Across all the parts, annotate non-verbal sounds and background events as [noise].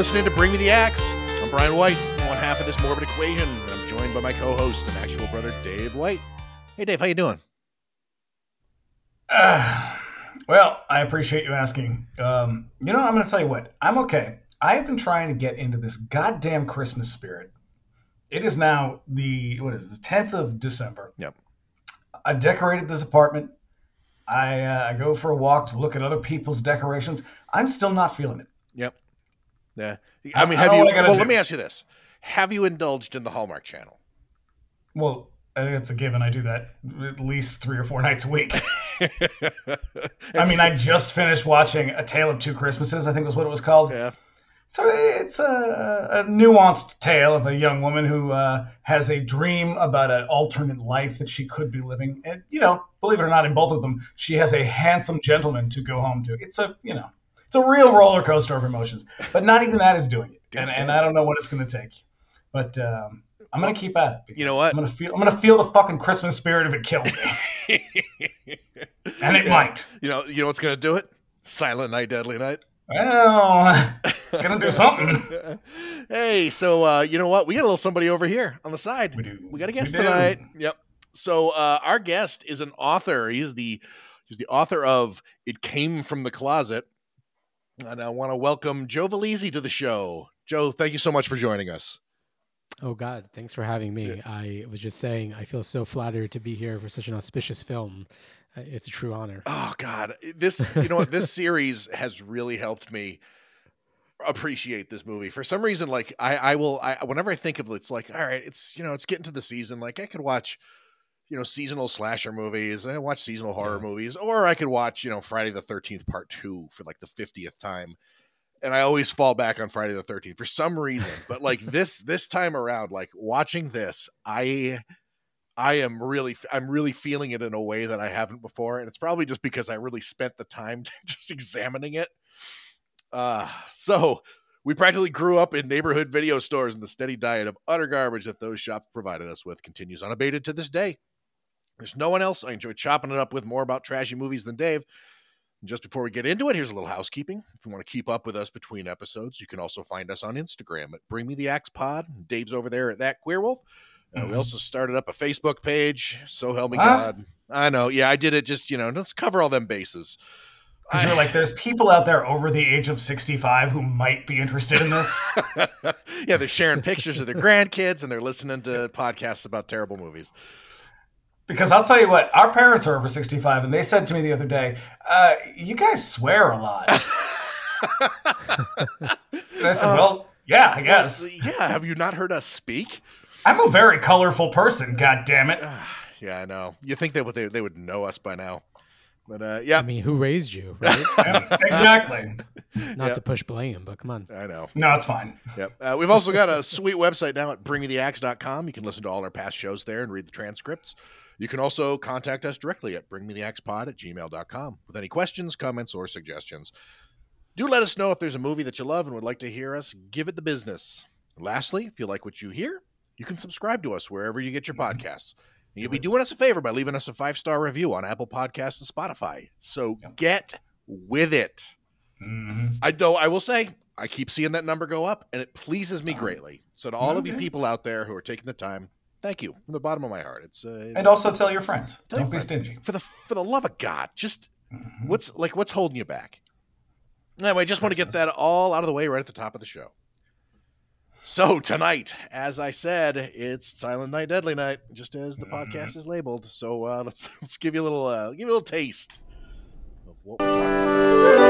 Listening to Bring Me the Axe. I'm Bryan White, one half of this morbid equation, and I'm joined by my co-host and actual brother Dave White. Hey, Dave, how you doing? Uh, [sighs] well, I appreciate you asking. Um, you know, I'm going to tell you what. I'm okay. I have been trying to get into this goddamn Christmas spirit. It is now the what is this, 10th of December. Yep. I decorated this apartment. I, uh, I go for a walk to look at other people's decorations. I'm still not feeling it. Yep. Yeah. I mean, I have know you? I Well, do. let me ask you this: Have you indulged in the Hallmark Channel? Well, I think it's a given. I do that at least three or four nights a week. [laughs] I mean, I just finished watching A Tale of Two Christmases. I think was what it was called. yeah. So it's a, a nuanced tale of a young woman who uh, has a dream about an alternate life that she could be living. And, you know, believe it or not, in both of them, she has a handsome gentleman to go home to. It's a, you know, it's a real roller coaster of emotions. But not even that is doing it. And, and I don't know what it's going to take. But um, I'm going to keep at it. You know what? I'm going to feel. I'm going to feel the fucking Christmas spirit if it kills me, [laughs] and it Yeah. might. You know, you know what's going to do it? Silent Night, Deadly Night. Well, it's going to do something. [laughs] hey, so uh, you know what? We got a little somebody over here on the side. We do. We got a guest tonight. Yep. So uh, our guest is an author. He's the he's the author of "It Came from the Closet," and I want to welcome Joe Vallese to the show. Joe, thank you so much for joining us. Oh God, thanks for having me. I was just saying, I feel so flattered to be here for such an auspicious film. Uh, It's a true honor. Oh God, this you know what this [laughs] series has really helped me appreciate this movie. For some reason, like I I will I whenever I think of it, it's like all right, it's you know it's getting to the season. Like I could watch you know seasonal slasher movies. I watch seasonal horror Yeah. movies, or I could watch you know Friday the Thirteenth Part Two for like the fiftieth time. And I always fall back on Friday the Thirteenth for some reason. But like [laughs] this this time around, like watching this, I I am really I'm really feeling it in a way that I haven't before, and it's probably just because I really spent the time [laughs] just examining it. Uh, so we practically grew up in neighborhood video stores, and the steady diet of utter garbage that those shops provided us with continues unabated to this day. There's no one else I enjoy chopping it up with more about trashy movies than Dave. And Just before we get into it, here's a little housekeeping. If you want to keep up with us between episodes, you can also find us on Instagram at Bring Me the Axe Pod. Dave's over there at that Queerwolf. Uh, we Mhm. also started up a Facebook page. So help me? God. I know. Yeah, I did it. Just you know, let's cover all them bases. Because you're like, there's people out there over the age of 65 who might be interested in this. [laughs] yeah, they're sharing pictures of their grandkids and they're listening to podcasts about terrible movies. Because I'll tell you what, our parents are over 65, and they said to me the other day, uh, "You guys swear a lot." [laughs] And I said, Uh, "Well, yeah, I guess. well, yeah, have you not heard us speak? I'm a very colorful person. God damn it! yeah, I know. You think they would they, they would know us by now, but uh, yeah, I mean, who raised you, right? [laughs] Yeah, exactly. Not Yeah. to push blame, but come on. I know. No, it's fine. Yep. Uh, we've also got a sweet website now at bringmetheaxe.com. You can listen to all our past shows there and read the transcripts. You can also contact us directly at bringmetheaxepod at gmail.com with any questions, comments, or suggestions. Do let us know if there's a movie that you love and would like to hear us give it the business. Lastly, if you like what you hear, you can subscribe to us wherever you get your podcasts. And you'll be doing us a favor by leaving us a five star review on Apple Podcasts and Spotify. So get with it. Mhm. I do. I will say, I keep seeing that number go up, and it pleases me greatly. So to all of you people out there who are taking the time, thank you from the bottom of my heart. It's uh, And also tell your friends. Tell Don't be friends. stingy. for the for the love of God. Just Mhm. what's like what's holding you back? Anyway, I just want to get that all out of the way right at the top of the show. So tonight, as I said, it's Silent Night, Deadly Night, just as the Mhm. podcast is labeled. So uh, [laughs] let's let's give you a little uh, give you a little taste of what we're talking.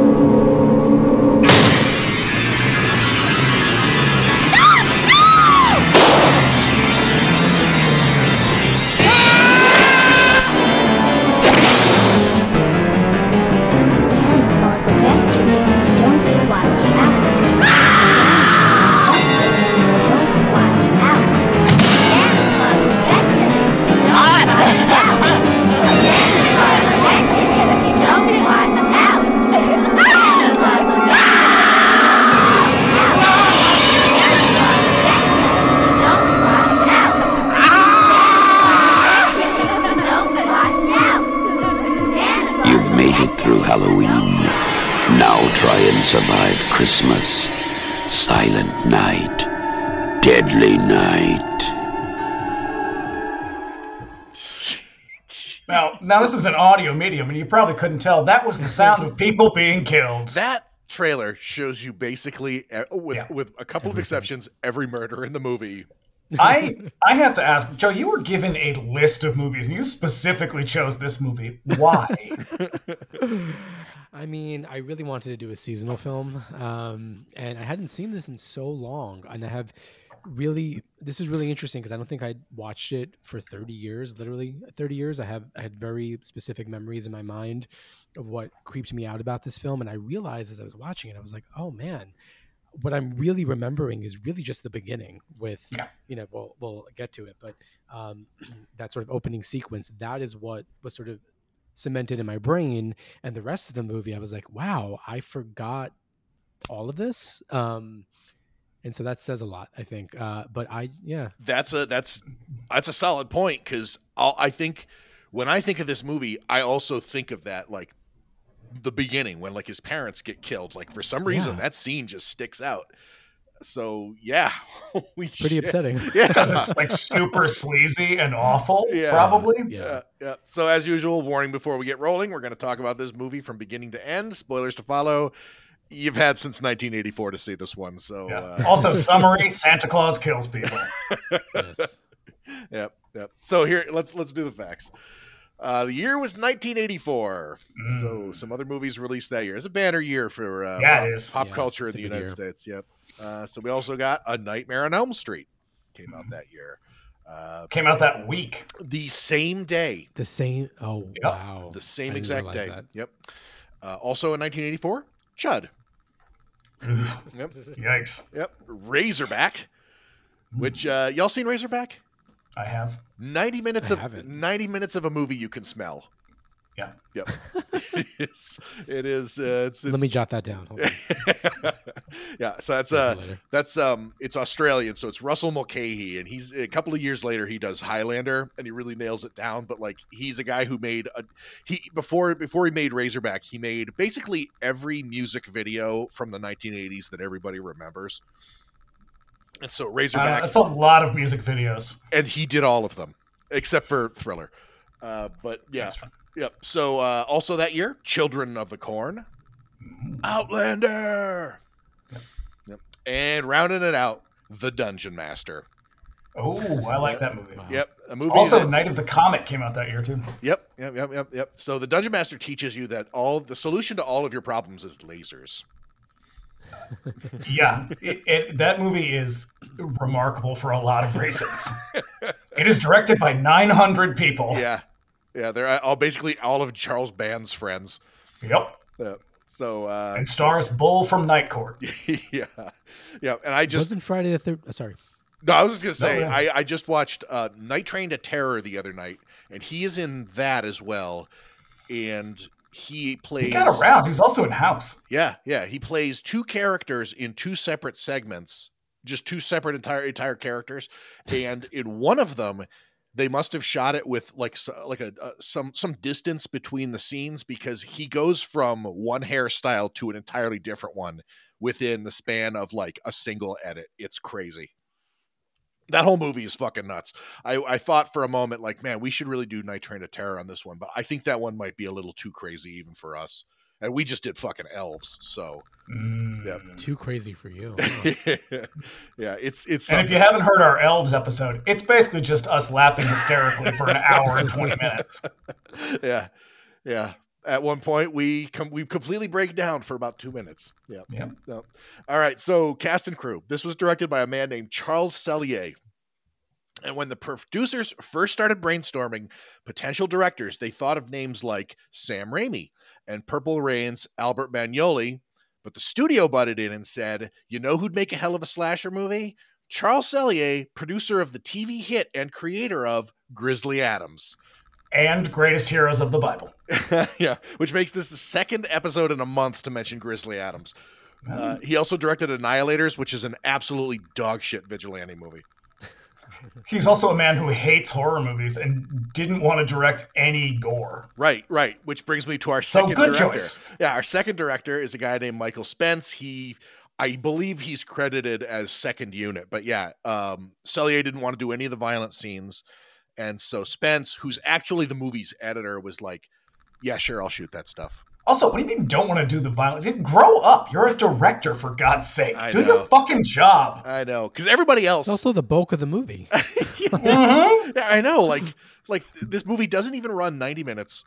Christmas. Silent night. Deadly night. Now, now this is an audio medium, and you probably couldn't tell. That was the sound of people being killed. That trailer shows you basically, uh, with Yeah. with a couple of exceptions, every murder in the movie. I [laughs] I have to ask, Joe. You were given a list of movies, and you specifically chose this movie. Why? [laughs] I mean, I really wanted to do a seasonal film, um, and I hadn't seen this in so long, and I have really. This is really interesting because I don't think I'd watched it for thirty years. Literally thirty years. I have I had very specific memories in my mind of what creeped me out about this film, and I realized as I was watching it, I was like, oh man. What I'm really remembering is really just the beginning with, Yeah. you know, we'll, we'll get to it, but um, [clears throat] that sort of opening sequence, that is what was sort of cemented in my brain. And the rest of the movie i was like wow i forgot all of this. Um and so that says a lot i think. Uh but i yeah. That's a that's that's a solid point because I think when I think of this movie, I also think of that like the beginning when like his parents get killed. Like for some reason, Yeah. that scene just sticks out. So yeah, [laughs] holy pretty shit. upsetting [laughs] Yeah. It's like super sleazy and awful. Yeah. Probably. yeah Yeah, yeah. So as usual, warning before we get rolling, we're going to talk about this movie from beginning to end. Spoilers to follow. You've had since 1984 to see this one, so Yeah. uh, Also, [laughs] summary: Santa Claus kills people. yes yep, yep. So here, let's let's do the facts. Uh, the year was 1984. So Mm. some other movies released that year. It's a banner year for uh, Yeah, pop, it is. pop Yeah, culture in the United year. States. Yep. Uh, so we also got A Nightmare on Elm Street came out that year. Uh, Came out that week. the same day, the same oh Yep. wow the same exact day. that. Yep. Uh, also in 1984, Chud. Yep. Yikes! Yep. Razorback, which uh, y'all seen Razorback? I have. 90 minutes I of haven't. 90 minutes of a movie you can smell. Yeah. Yep. [laughs] it is. It is uh, it's, let me jot that down [laughs] yeah, so that's Save it uh that's um it's Australian, so it's Russell Mulcahy and he's a couple of years later he does Highlander and he really nails it down, but like he's a guy who made a he before before he made Razorback, he made basically every music video from the 1980s that everybody remembers. And so Uh, Razorback that's a lot of music videos. and he did all of them except for Thriller. Uh, but yeah, yep. So uh, also that year, Children of the Corn, Mhm. Outlander. Yep. Yep. And rounding it out, The Dungeon Master. Oh, I like that movie. Yep, a movie. Also, that- Night of the Comet came out that year too. yep, yep, yep, yep, yep. So the Dungeon Master teaches you that all the solution to all of your problems is lasers. Yeah, it, it, that movie is remarkable for a lot of reasons. [laughs] it is directed by 900 people. Yeah, yeah. They're all basically all of Charles Band's friends. Yep. Uh, so uh, And stars Bull from Night Court. [laughs] yeah, yeah. And I just wasn't friday the third oh, sorry No, I was just gonna say yeah. I, I just watched uh, Night Train to Terror the other night, and he is in that as well, and he plays. He got around. He was also in House. Yeah, yeah, he plays two characters in two separate segments, just two separate entire entire characters, and in one of them, they must have shot it with like like a, uh some some distance between the scenes because he goes from one hairstyle to an entirely different one within the span of like a single edit. It's crazy. That whole movie is fucking nuts. I, I thought for a moment, like, man, we should really do Night Train to Terror on this one, but I think that one might be a little too crazy even for us. And we just did fucking elves, so Mm. Yep. too crazy for you [laughs] yeah, it's it's. And if you haven't heard our Elves episode, it's basically just us laughing hysterically for an hour and 20 minutes. [laughs] yeah, yeah. At one point, we com- we completely break down for about two minutes. Yeah. Yep. Yep. All right. So cast and crew. This was directed by a man named Charles Sellier. And when the producers first started brainstorming potential directors, they thought of names like Sam Raimi and Purple Rain's Albert Magnoli. But the studio butted in and said, "You know who'd make a hell of a slasher movie? Charles Sellier, producer of the TV hit and creator of Grizzly Adams." And Greatest Heroes of the Bible. [laughs] yeah, which makes this the second episode in a month to mention Grizzly Adams. Uh, he also directed Annihilators, which is an absolutely dogshit vigilante movie. He's also a man who hates horror movies and didn't want to direct any gore. Right, right. Which brings me to our So second good director. choice. Yeah, our second director is a guy named Michael Spence. He, I believe, he's credited as second unit. But yeah, um, Sellier didn't want to do any of the violent scenes, and so Spence, who's actually the movie's editor, was like, "Yeah, sure, I'll shoot that stuff." Also, what do you mean don't want to do the violence? You Grow up. You're a director, for God's sake. I do know. your fucking job. I know, because everybody else, It's also the bulk of the movie. [laughs] [laughs] Mhm. I know, like, like this movie doesn't even run ninety minutes,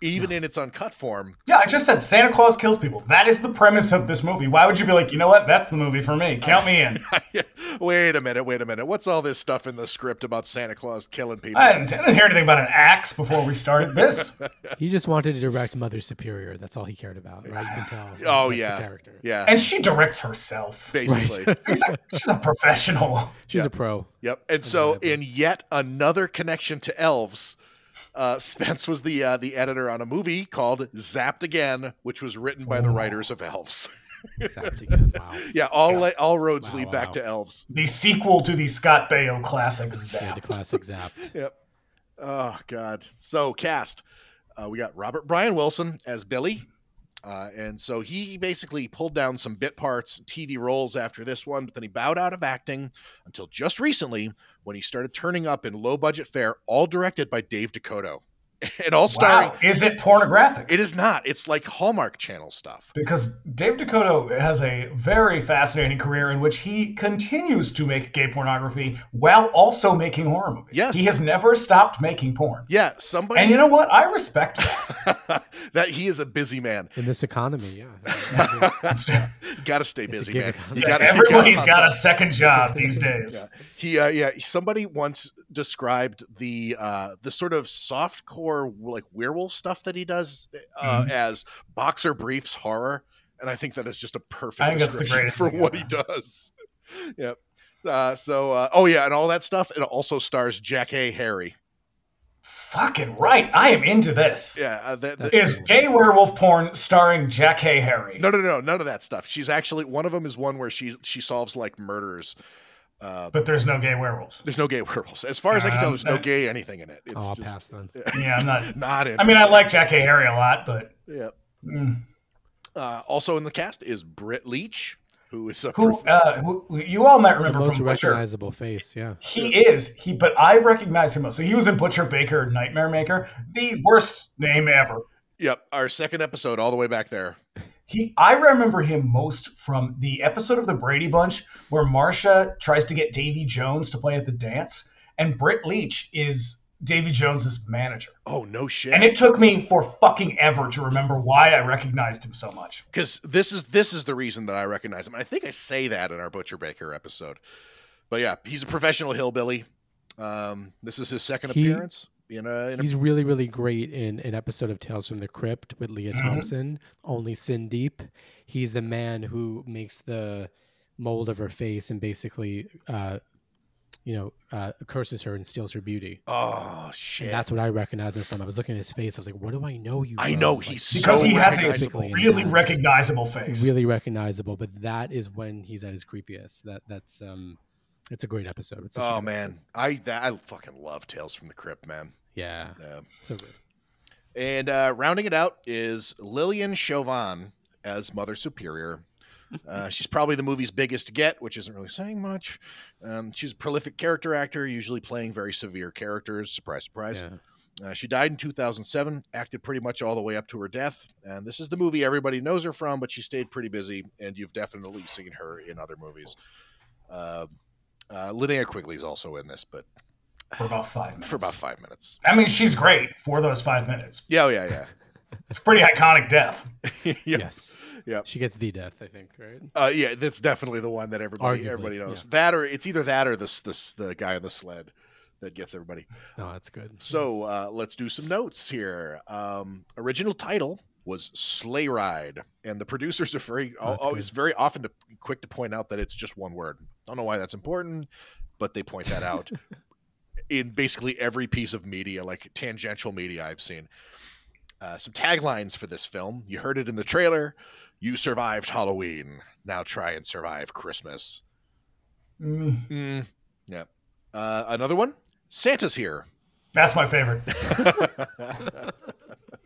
even in its uncut form. Yeah, I just said Santa Claus kills people. That is the premise of this movie. Why would you be like, you know what? That's the movie for me. Count me in. [laughs] wait a minute, wait a minute. What's all this stuff in the script about Santa Claus killing people? I didn't, I didn't hear anything about an axe before we started this. [laughs] he just wanted to direct Mother Superior. That's all he cared about, right? You can tell. [laughs] Oh, That's yeah. character. yeah, And she directs herself. basically. She's a, she's a professional. She's Yeah. a pro. Yep. And so, in yet another connection to elves, uh, Spence was the uh, the editor on a movie called Zapped Again, which was written by the Oh. writers of Elves. Zapped again. [laughs] Wow. yeah, all Yeah. le- all roads Wow, lead back wow. to Elves. The sequel to the Scott Baio classic Yeah, the Zap. classic Zapped. [laughs] Yep. Oh God. So cast, uh, we got Robert Brian Wilson as Billy, uh, and so he basically pulled down some bit parts, TV roles after this one, but then he bowed out of acting until just recently when he started turning up in low budget fare, all directed by Dave Dakota, [laughs] and all starring. Wow. Is it pornographic? It is not. It's like Hallmark Channel stuff. because Dave Dakota has a very fascinating career in which he continues to make gay pornography while also making horror movies. Yes. He has never stopped making porn. Yeah, somebody And you know what? I respect that. [laughs] that he is a busy man. In this economy, yeah. [laughs] Got to stay busy, man. economy. You gotta, you Everybody's gotta got a second job these days. Yeah. He, uh, yeah, somebody once described the uh, the sort of soft core like werewolf stuff that he does uh, Mhm. as boxer briefs horror, and I think that is just a perfect think that's the description for what he does. [laughs] yep. Uh, so, uh, oh yeah, and all that stuff. It also stars Jackée Harry. Fucking right. I am into this. Yeah, uh, that, that's, Is gay werewolf porn starring Jackée Harry? no, no, no, none of that stuff. She's actually one of them is one where she she solves like murders. Uh, But there's no gay werewolves. there's no gay [laughs] werewolves, as far as I can tell. Um, There's no uh, gay anything in it. It's oh, I'll just pass then. [laughs] Yeah, I'm not. [laughs] not. I mean, I like Jackée Harry a lot, but Yeah. mm. Uh, also in the cast is Britt Leach, who is a who, prof- uh, who you all might The remember most from Butcher. recognizable face, yeah. He is he, but I recognize him most. So he was in Butcher Baker Nightmare Maker, the worst name ever. Yep, our second episode, all the way back there. He, I remember him most from the episode of the Brady Bunch where Marcia tries to get Davy Jones to play at the dance, and Britt Leach is Davy Jones's manager. Oh no shit! And it took me for fucking ever to remember why I recognized him so much. Because this is this is the reason that I recognize him. I think I say that in our Butcher Baker episode. But yeah, he's a professional hillbilly. Um, this is his second He- appearance. In a, in a He's really, really great in an episode of Tales from the Crypt with Lea Mhm. Thompson, Only Sin Deep. He's the man who makes the mold of her face and basically, uh, you know, uh, curses her and steals her beauty. oh And shit! that's what I recognize him from. I was looking at his face. I was like, what do I know you I from?" know Like, he's Because so he has a really that. recognizable face. really recognizable. But that is when he's at his creepiest. That That's, um, it's a great episode. It's a Oh man, episode. I that, I fucking love Tales from the Crypt, man. Yeah. Yeah. So good. And uh, rounding it out is Lilyan Chauvin as Mother Superior. [laughs] Uh, she's probably the movie's biggest get, which isn't really saying much. Um, she's a prolific character actor, usually playing very severe characters. Surprise, surprise. Yeah. Uh, she died in 2007, acted pretty much all the way up to her death. And this is the movie everybody knows her from, but she stayed pretty busy, and you've definitely seen her in other movies. Uh, uh, Linnea is also in this, but for about five minutes. [sighs] for about five minutes. I mean, she's great for those five minutes. Yeah, oh, yeah, [laughs] It's pretty iconic death. [laughs] yeah. yeah. Yes. Yep. She gets the death, I think, right? Uh, yeah, that's definitely the one that everybody Arguably, everybody knows. yeah. That or it's either that or this this the guy on the sled that gets everybody. No, that's good. So uh, let's do some notes here. Um, original title was Sleigh Ride, and the producers are very Oh, always very often to, quick to point out that it's just one word. Don't know why that's important, but they point that out [laughs] in basically every piece of media, like tangential media I've seen. Uh, some taglines for this film. You heard it in the trailer. You survived Halloween. Now try and survive Christmas. Mm, Mm, yeah. Uh, another one, Santa's here. That's my favorite. [laughs] [laughs]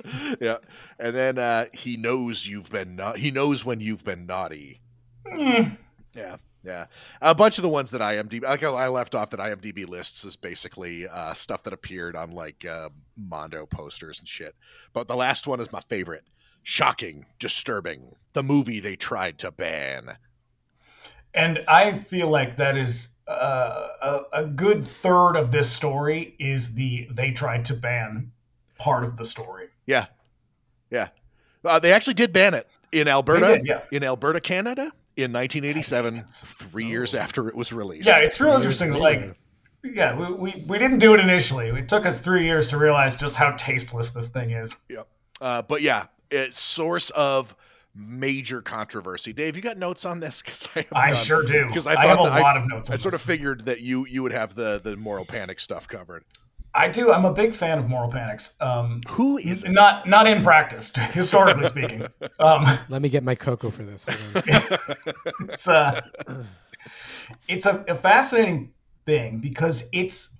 [laughs] yeah, and then uh, he knows you've been na- he knows when you've been naughty. Mm, Yeah, yeah. A bunch of the ones that IMDb, like I left off that IMDb lists is basically uh, stuff that appeared on like uh, Mondo posters and shit. But the last one is my favorite. Shocking, disturbing. The movie they tried to ban. And I feel like that is uh, a, a good third of this story is the they tried to ban part of the story. Yeah, yeah. Uh, they actually did ban it in Alberta, did, yeah. in Alberta, Canada, in 1987, Yes. three years after it was released. Yeah, it's real Years interesting. Like, yeah, we, we, we didn't do it initially. It took us three years to realize just how tasteless this thing is. Uh, but yeah, it's source of major controversy. Dave, you got notes on this? [laughs] Because I, have I none. sure do. 'Cause I, I have thought a that I- lot of notes. On I sort of figured that you you would have the the moral panic stuff covered. I do. I'm a big fan of moral panics. Um, Who is not not in practice, historically speaking. [laughs] Um, Let me get my cocoa for this. [laughs] It's uh, it's a, a fascinating thing because it's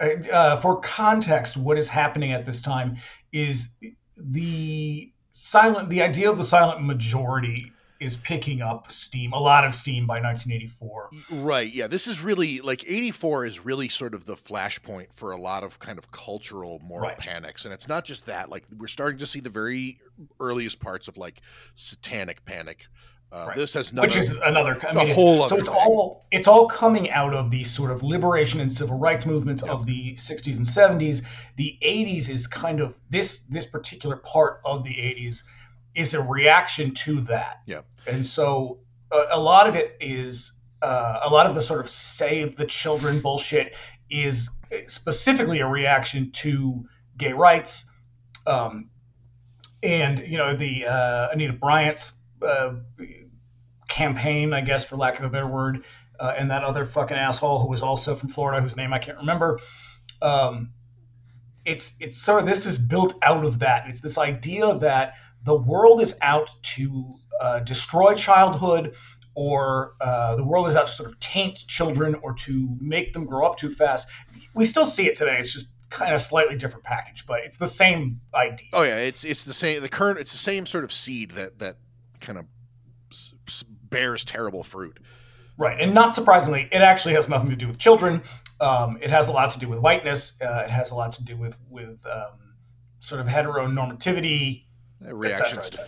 uh, uh, for context what is happening at this time is the silent the idea of the silent majority is picking up steam a lot of steam by 1984 Right. Yeah. This is really like 84 is really sort of the flashpoint for a lot of kind of cultural moral Right. panics. And it's not just that. Like we're starting to see the very earliest parts of like satanic panic. Uh, Right. This has none which is another I a mean, whole so it's thing. all it's all coming out of the sort of liberation and civil rights movements of the 60s and 70s the 80s is kind of this this particular part of the 80s is a reaction to that Yeah. and so a, a lot of it is uh, a lot of the sort of save the children bullshit is specifically a reaction to gay rights um, and you know the uh, Anita Bryant's uh, campaign, I guess, for lack of a better word, uh, and that other fucking asshole who was also from Florida, whose name I can't remember. Um, it's it's sort of this is built out of that. It's this idea that the world is out to uh, destroy childhood, or uh, the world is out to sort of taint children, or to make them grow up too fast. We still see it today. It's just kind of slightly different package, but it's the same idea. Oh yeah, it's it's the same. The current it's the same sort of seed that that kind of bears terrible fruit. Right, and not surprisingly, it actually has nothing to do with children. Um, it has a lot to do with whiteness. Uh, it has a lot to do with with um, sort of heteronormativity, reactions et to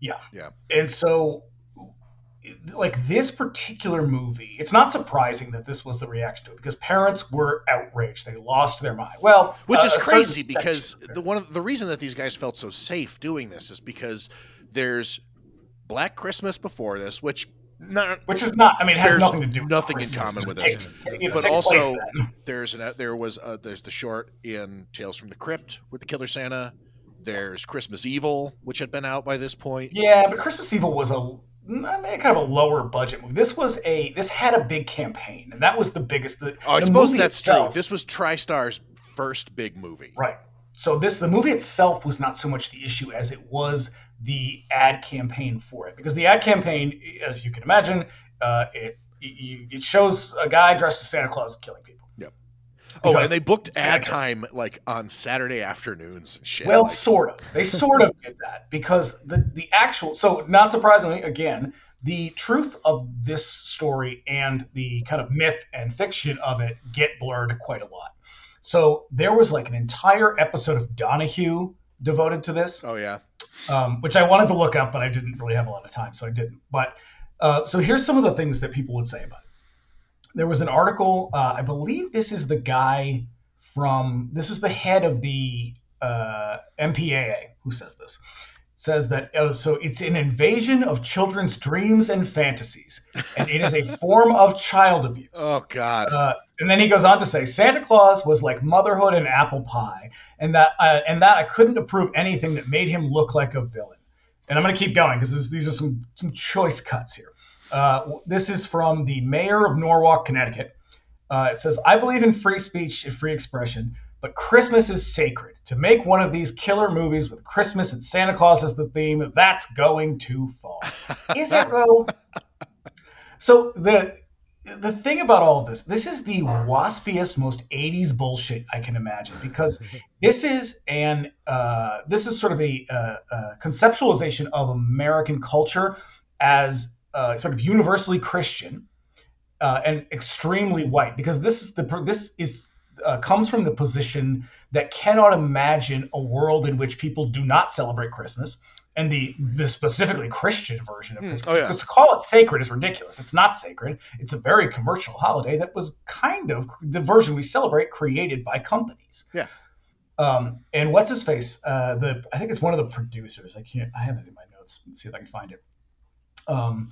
yeah, yeah, and so, like this particular movie, it's not surprising that this was the reaction to it because parents were outraged. They lost their mind. Well, which uh, is crazy because the one of the reason that these guys felt so safe doing this is because there's Black Christmas before this, which not which is not. I mean, it has nothing to do. with nothing in common with this. But also- there's an there was uh there's the short in Tales from the Crypt with the Killer Santa. There's Christmas Evil, which had been out by this point. Yeah, but Christmas Evil was a I mean, kind of a lower budget movie. This was a this had a big campaign, and that was the biggest. The, Oh, I the suppose that's itself- true. This was TriStar's first big movie. right. So this the movie itself was not so much the issue as it was the ad campaign for it, because the ad campaign, as you can imagine, uh, it it it shows a guy dressed as Santa Claus killing people. Oh, and they booked ad time like on Saturday afternoons and shit. Well, like- sort of. They sort of did that because the the actual so not surprisingly again the truth of this story and the kind of myth and fiction of it get blurred quite a lot. So there was like an entire episode of Donahue devoted to this, oh yeah. um, which I wanted to look up, but I didn't really have a lot of time, so I didn't. But uh, so here's some of the things that people would say about it. There was an article. Uh, I believe this is the guy from. This is the head of the uh, MPAA who says this. Says that uh, so it's an invasion of children's dreams and fantasies, and it is a [laughs] form of child abuse. Oh god. Uh, and then he goes on to say Santa Claus was like motherhood and apple pie, and that uh, and that I couldn't approve anything that made him look like a villain. And I'm going to keep going because these are some some choice cuts here. Uh, this is from the mayor of Norwalk, Connecticut. Uh, it says, "I believe in free speech and free expression, but Christmas is sacred. To make one of these killer movies with Christmas and Santa Claus as the theme, that's going too far." [laughs] is it though? So the the thing about all of this, this is the waspiest, most 80s bullshit I can imagine because [laughs] this is an uh, this is sort of a, uh, uh, conceptualization of American culture as uh, sort of universally Christian uh, and extremely white because this is the this is uh, comes from the position that cannot imagine a world in which people do not celebrate Christmas and the the specifically Christian version of Hmm. Christmas. Oh, yeah. Because to call it sacred is ridiculous. It's not sacred. It's a very commercial holiday that was kind of the version we celebrate created by companies. Yeah. Um, and what's his face? Uh, the I think it's one of the producers. I can't. I have it in my notes. Let's see if I can find it. Um,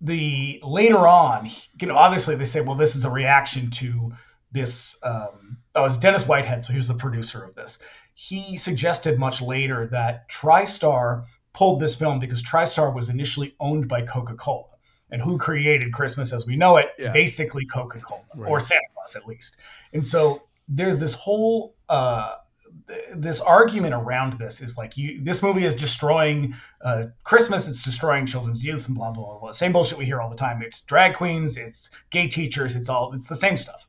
the later on, you know, obviously they say, well, this is a reaction to this. Um, oh, it's Dennis Whitehead, so he was the producer of this. He suggested much later that TriStar pulled this film because TriStar was initially owned by Coca-Cola, and who created Christmas as we know it? Yeah. Basically, Coca-Cola or Santa Claus, at least. And so there's this whole. Uh, this argument around this is like you this movie is destroying uh, christmas it's destroying children's youth and blah blah blah blah. Same bullshit we hear all the time. It's drag queens it's gay teachers it's all it's the same stuff.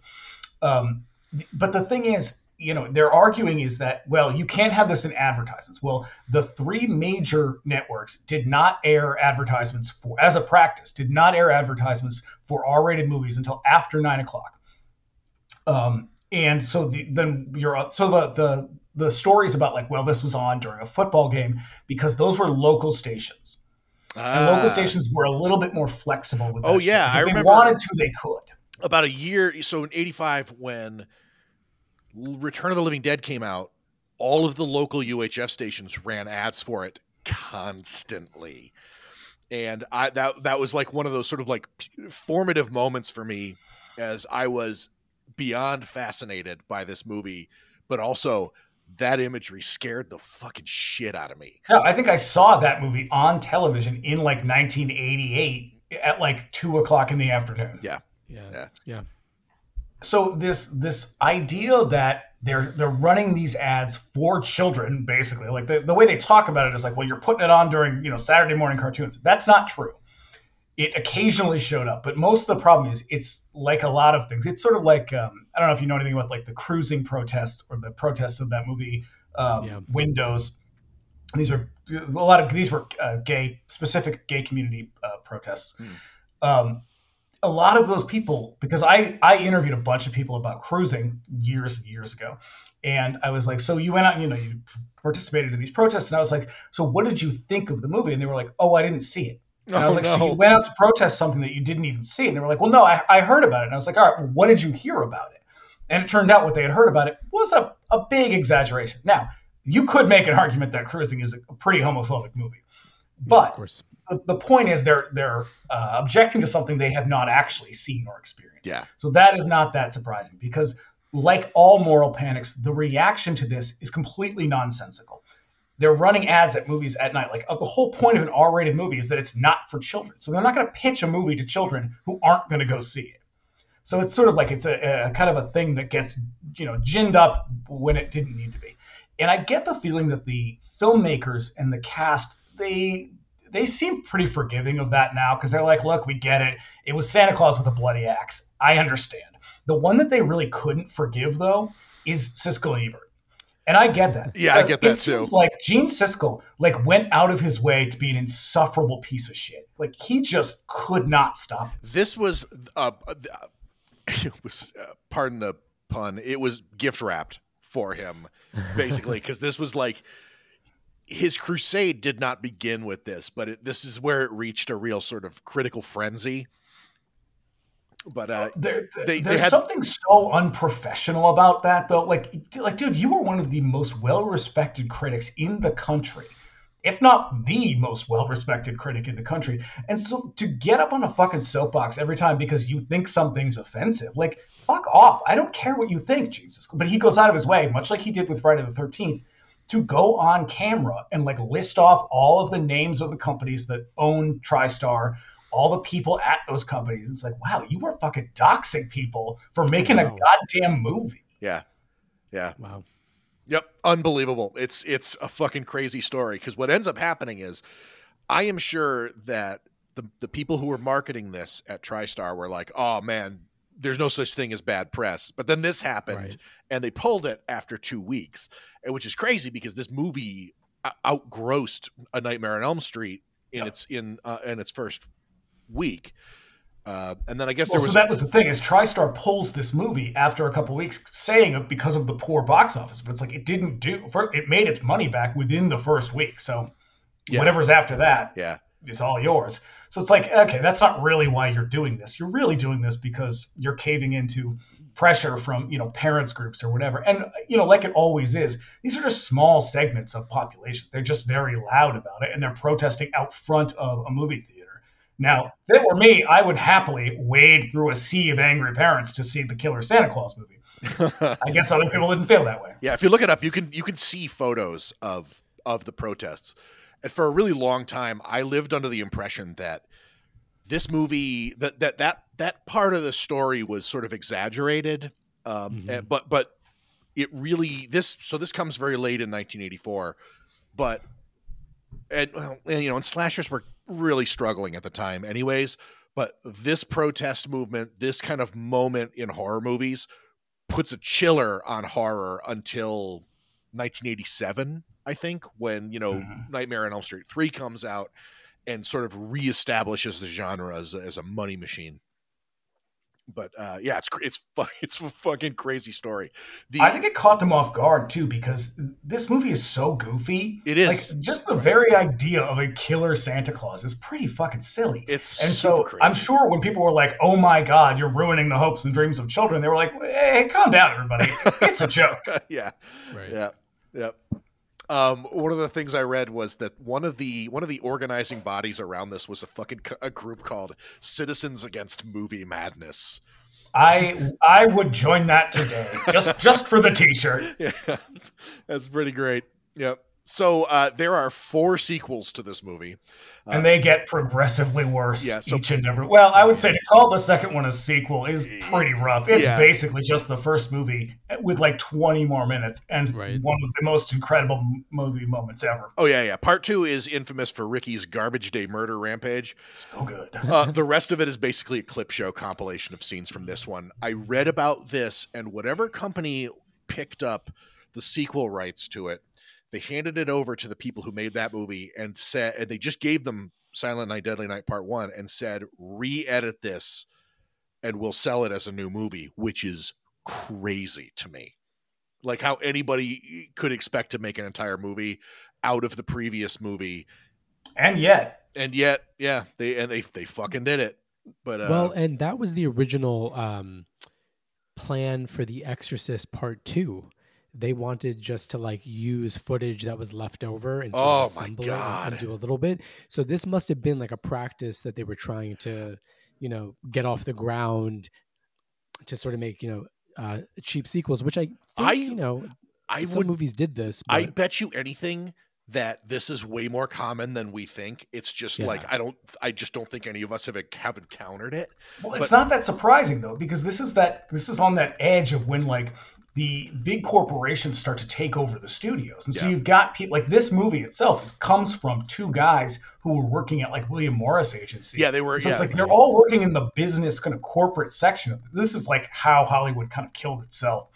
Um, but the thing is you know they're arguing is that well you can't have this in advertisements. Well the three major networks did not air advertisements for as a practice did not air advertisements for r-rated movies until after nine o'clock. Um, and so the, then you're so the the the stories about like well this was on during a football game because those were local stations. And local Ah. stations were a little bit more flexible with Oh, yeah, If I they remember- wanted to they could. about a year so in 85 when return of the living dead came out all of the local uhf stations ran ads for it constantly. And i that that was like one of those sort of like formative moments for me as i was beyond fascinated by this movie but also that imagery scared the fucking shit out of me yeah i think i saw that movie on television in like 1988 at like two o'clock in the afternoon Yeah. Yeah. Yeah. so this this idea that they're they're running these ads for children basically like the, the way they talk about it is like well you're putting it on during you know saturday morning cartoons that's not true it occasionally showed up but most of the problem is it's like a lot of things it's sort of like um, i don't know if you know anything about like the cruising protests or the protests of that movie um, Yeah. windows these are a lot of these were uh, gay specific gay community uh, protests Hmm. um, a lot of those people because I I interviewed a bunch of people about cruising years and years ago, and I was like, so you went out, you know, you participated in these protests, and I was like, so what did you think of the movie? And they were like, oh, I didn't see it. And I was like, so you went out to protest something that you didn't even see, and they were like, well, no, I, I heard about it. And I was like, all right, well, what did you hear about it? And it turned out what they had heard about it was a, a big exaggeration. Now, you could make an argument that cruising is a pretty homophobic movie, Yeah, but of course. the, the point is they're they're uh, objecting to something they have not actually seen or experienced. yeah So that is not that surprising because, like all moral panics, the reaction to this is completely nonsensical. They're running ads at movies at night. Like uh, the whole point of an R-rated movie is that it's not for children. So they're not going to pitch a movie to children who aren't going to go see it. So it's sort of like it's a, a kind of a thing that gets you know ginned up when it didn't need to be. And I get the feeling that the filmmakers and the cast they they seem pretty forgiving of that now because they're like, look, we get it. It was Santa Claus with a bloody axe. I understand. The one that they really couldn't forgive though is Siskel and Ebert. And I get that. Yeah, I get that, too. Like Gene Siskel, like went out of his way to be an insufferable piece of shit. Like he just could not stop. this was uh, uh, [laughs] it was uh, pardon the pun it was gift wrapped for him basically [laughs] because this was like his crusade did not begin with this but it, this is where it reached a real sort of critical frenzy but uh There, they- they there's had- something so unprofessional about that, though. Like, like, dude, you were one of the most well-respected critics in the country, if not the most well-respected critic in the country. And so, to get up on a fucking soapbox every time because you think something's offensive, like, fuck off. I don't care what you think, Jesus. But he goes out of his way, much like he did with Friday the Thirteenth, to go on camera and like list off all of the names of the companies that own TriStar all the people at those companies. It's like, wow, you were fucking doxing people for making a goddamn movie. yeah yeah Wow. Yep, unbelievable. It's it's a fucking crazy story because what ends up happening is I am sure that the the people who were marketing this at TriStar were like, "Oh man, there's no such thing as bad press." But then this happened, Right. and they pulled it after two weeks, which is crazy because this movie outgrossed A Nightmare on Elm Street in Yep. its in uh, in its first week. Uh, and then I guess Well, there was so that was the thing is TriStar pulls this movie after a couple weeks, saying it because of the poor box office, but it's like it didn't do. It made its money back within the first week, so Yeah. whatever's after that yeah is all yours. So it's like, okay, that's not really why you're doing this. You're really doing this because you're caving into pressure from you know parents groups or whatever. And you know, like it always is, these are just small segments of populations. They're just very loud about it, and they're protesting out front of a movie theater. Now, if it were me, I would happily wade through a sea of angry parents to see the Killer Santa Claus movie. [laughs] I guess other people didn't feel that way. Yeah, if you look it up, you can you can see photos of of the protests. And for a really long time, I lived under the impression that this movie that that that that part of the story was sort of exaggerated. Um, Mhm. and- but but it really this so this comes very late in 1984, but and, well, and you know, and slashers were really struggling at the time, anyways. But this protest movement, this kind of moment in horror movies, puts a chiller on horror until 1987, I think, when you know Mhm. Nightmare on Elm Street three comes out and sort of reestablishes the genre as as a money machine. But uh, yeah, it's it's [laughs] it's a fucking crazy story. The, I think it caught them off guard too because this movie is so goofy. It is. Like just the very idea of a killer Santa Claus is pretty fucking silly. it's and super so crazy. I'm sure when people were like, "Oh my God, you're ruining the hopes and dreams of children," they were like, "Hey, calm down, everybody. It's a joke." [laughs] yeah, Right. yeah, yeah. Um, one of the things I read was that one of the one of the organizing bodies around this was a fucking co- a group called Citizens Against Movie Madness. I I would join that today just just for the T-shirt. [laughs] Yeah, that's pretty great. Yep. So uh, there are four sequels to this movie. Uh, and they get progressively worse Yeah, so- each and every. Well, I would say to call the second one a sequel is pretty rough. It's Yeah. basically just the first movie with like 20 more minutes and Right. one of the most incredible movie moments ever. Oh yeah, yeah. Part two is infamous for Ricky's garbage day murder rampage. So good. Uh, the rest of it is basically a clip show compilation of scenes from this one. I read about this, and whatever company picked up the sequel rights to it, they handed it over to the people who made that movie and said, and they just gave them Silent Night, Deadly Night Part One, and said, re-edit this, and we'll sell it as a new movie, which is crazy to me. Like how anybody could expect to make an entire movie out of the previous movie And yet, and yet, yeah, they and they they fucking did it. But uh, well, and that was the original um, plan for The Exorcist Part Two. They wanted just to like use footage that was left over and sort Oh of my assemble it and- do a little bit. So this must have been like a practice that they were trying to, you know, get off the ground to sort of make you know uh, cheap sequels. Which I think I- you know I some would, movies did this. I bet you anything that this is way more common than we think. It's just Yeah. like I don't, I just don't think any of us have have encountered it. well, it's not that surprising though because this is that this is on that edge of when like the big corporations start to take over the studios, and so Yeah. you've got people like this movie itself is, comes from two guys who were working at like William Morris Agency. Yeah, they were. So yeah, it's like they're all working in the business kind of corporate section. This is like how Hollywood kind of killed itself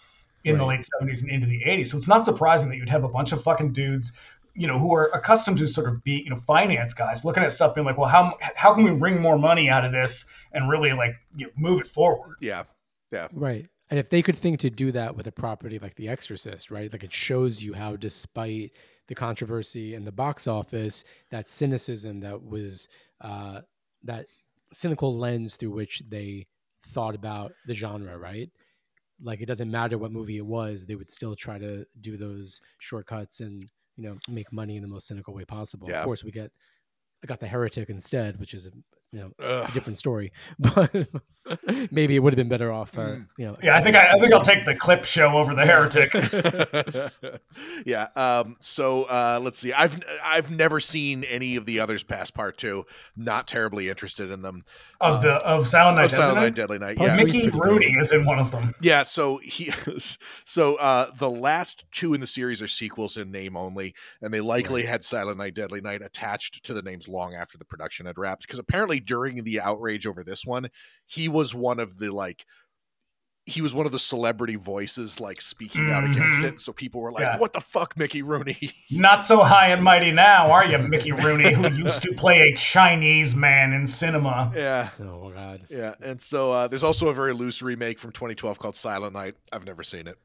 in the late 70s and into the 80s. So it's not surprising that you'd have a bunch of fucking dudes, you know, who are accustomed to sort of be, you know, finance guys looking at stuff being like, well, how how can we wring more money out of this and really like you know, move it forward? Yeah. Yeah, Right. And if they could think to do that with a property like The Exorcist, right? Like it shows you how, despite the controversy and the box office, that cynicism that was uh, that cynical lens through which they thought about the genre, right? Like it doesn't matter what movie it was, they would still try to do those shortcuts and you know make money in the most cynical way possible. Yeah. Of course, we get I got the Heretic instead, which is a you know, a different story. [laughs] But maybe it would have been better off. Uh, Mm. you know, Yeah, I think I, I think I'll take the clip show over the heretic. [laughs] [laughs] yeah. Um, so uh, let's see. I've I've never seen any of the others past part two. Not terribly interested in them. Of the of Silent Night. Oh, Silent Deadly Night, Night? Deadly Night. Part Yeah. three- Mickey pretty Rooney great. is in one of them. Yeah, so he so uh the last two in the series are sequels in name only, and they likely had Silent Night Deadly Night attached to the names long after the production had wrapped. Because apparently during the outrage over this one, he was one of the like he was one of the celebrity voices like speaking out against Mhm. it. So people were like, Yeah. What the fuck, Mickey Rooney? [laughs] Not so high and mighty now, are you, Mickey Rooney, who used to play a Chinese man in cinema? yeah. Oh God. Yeah. And so uh there's also a very loose remake from 2012 called Silent Night. I've never seen it.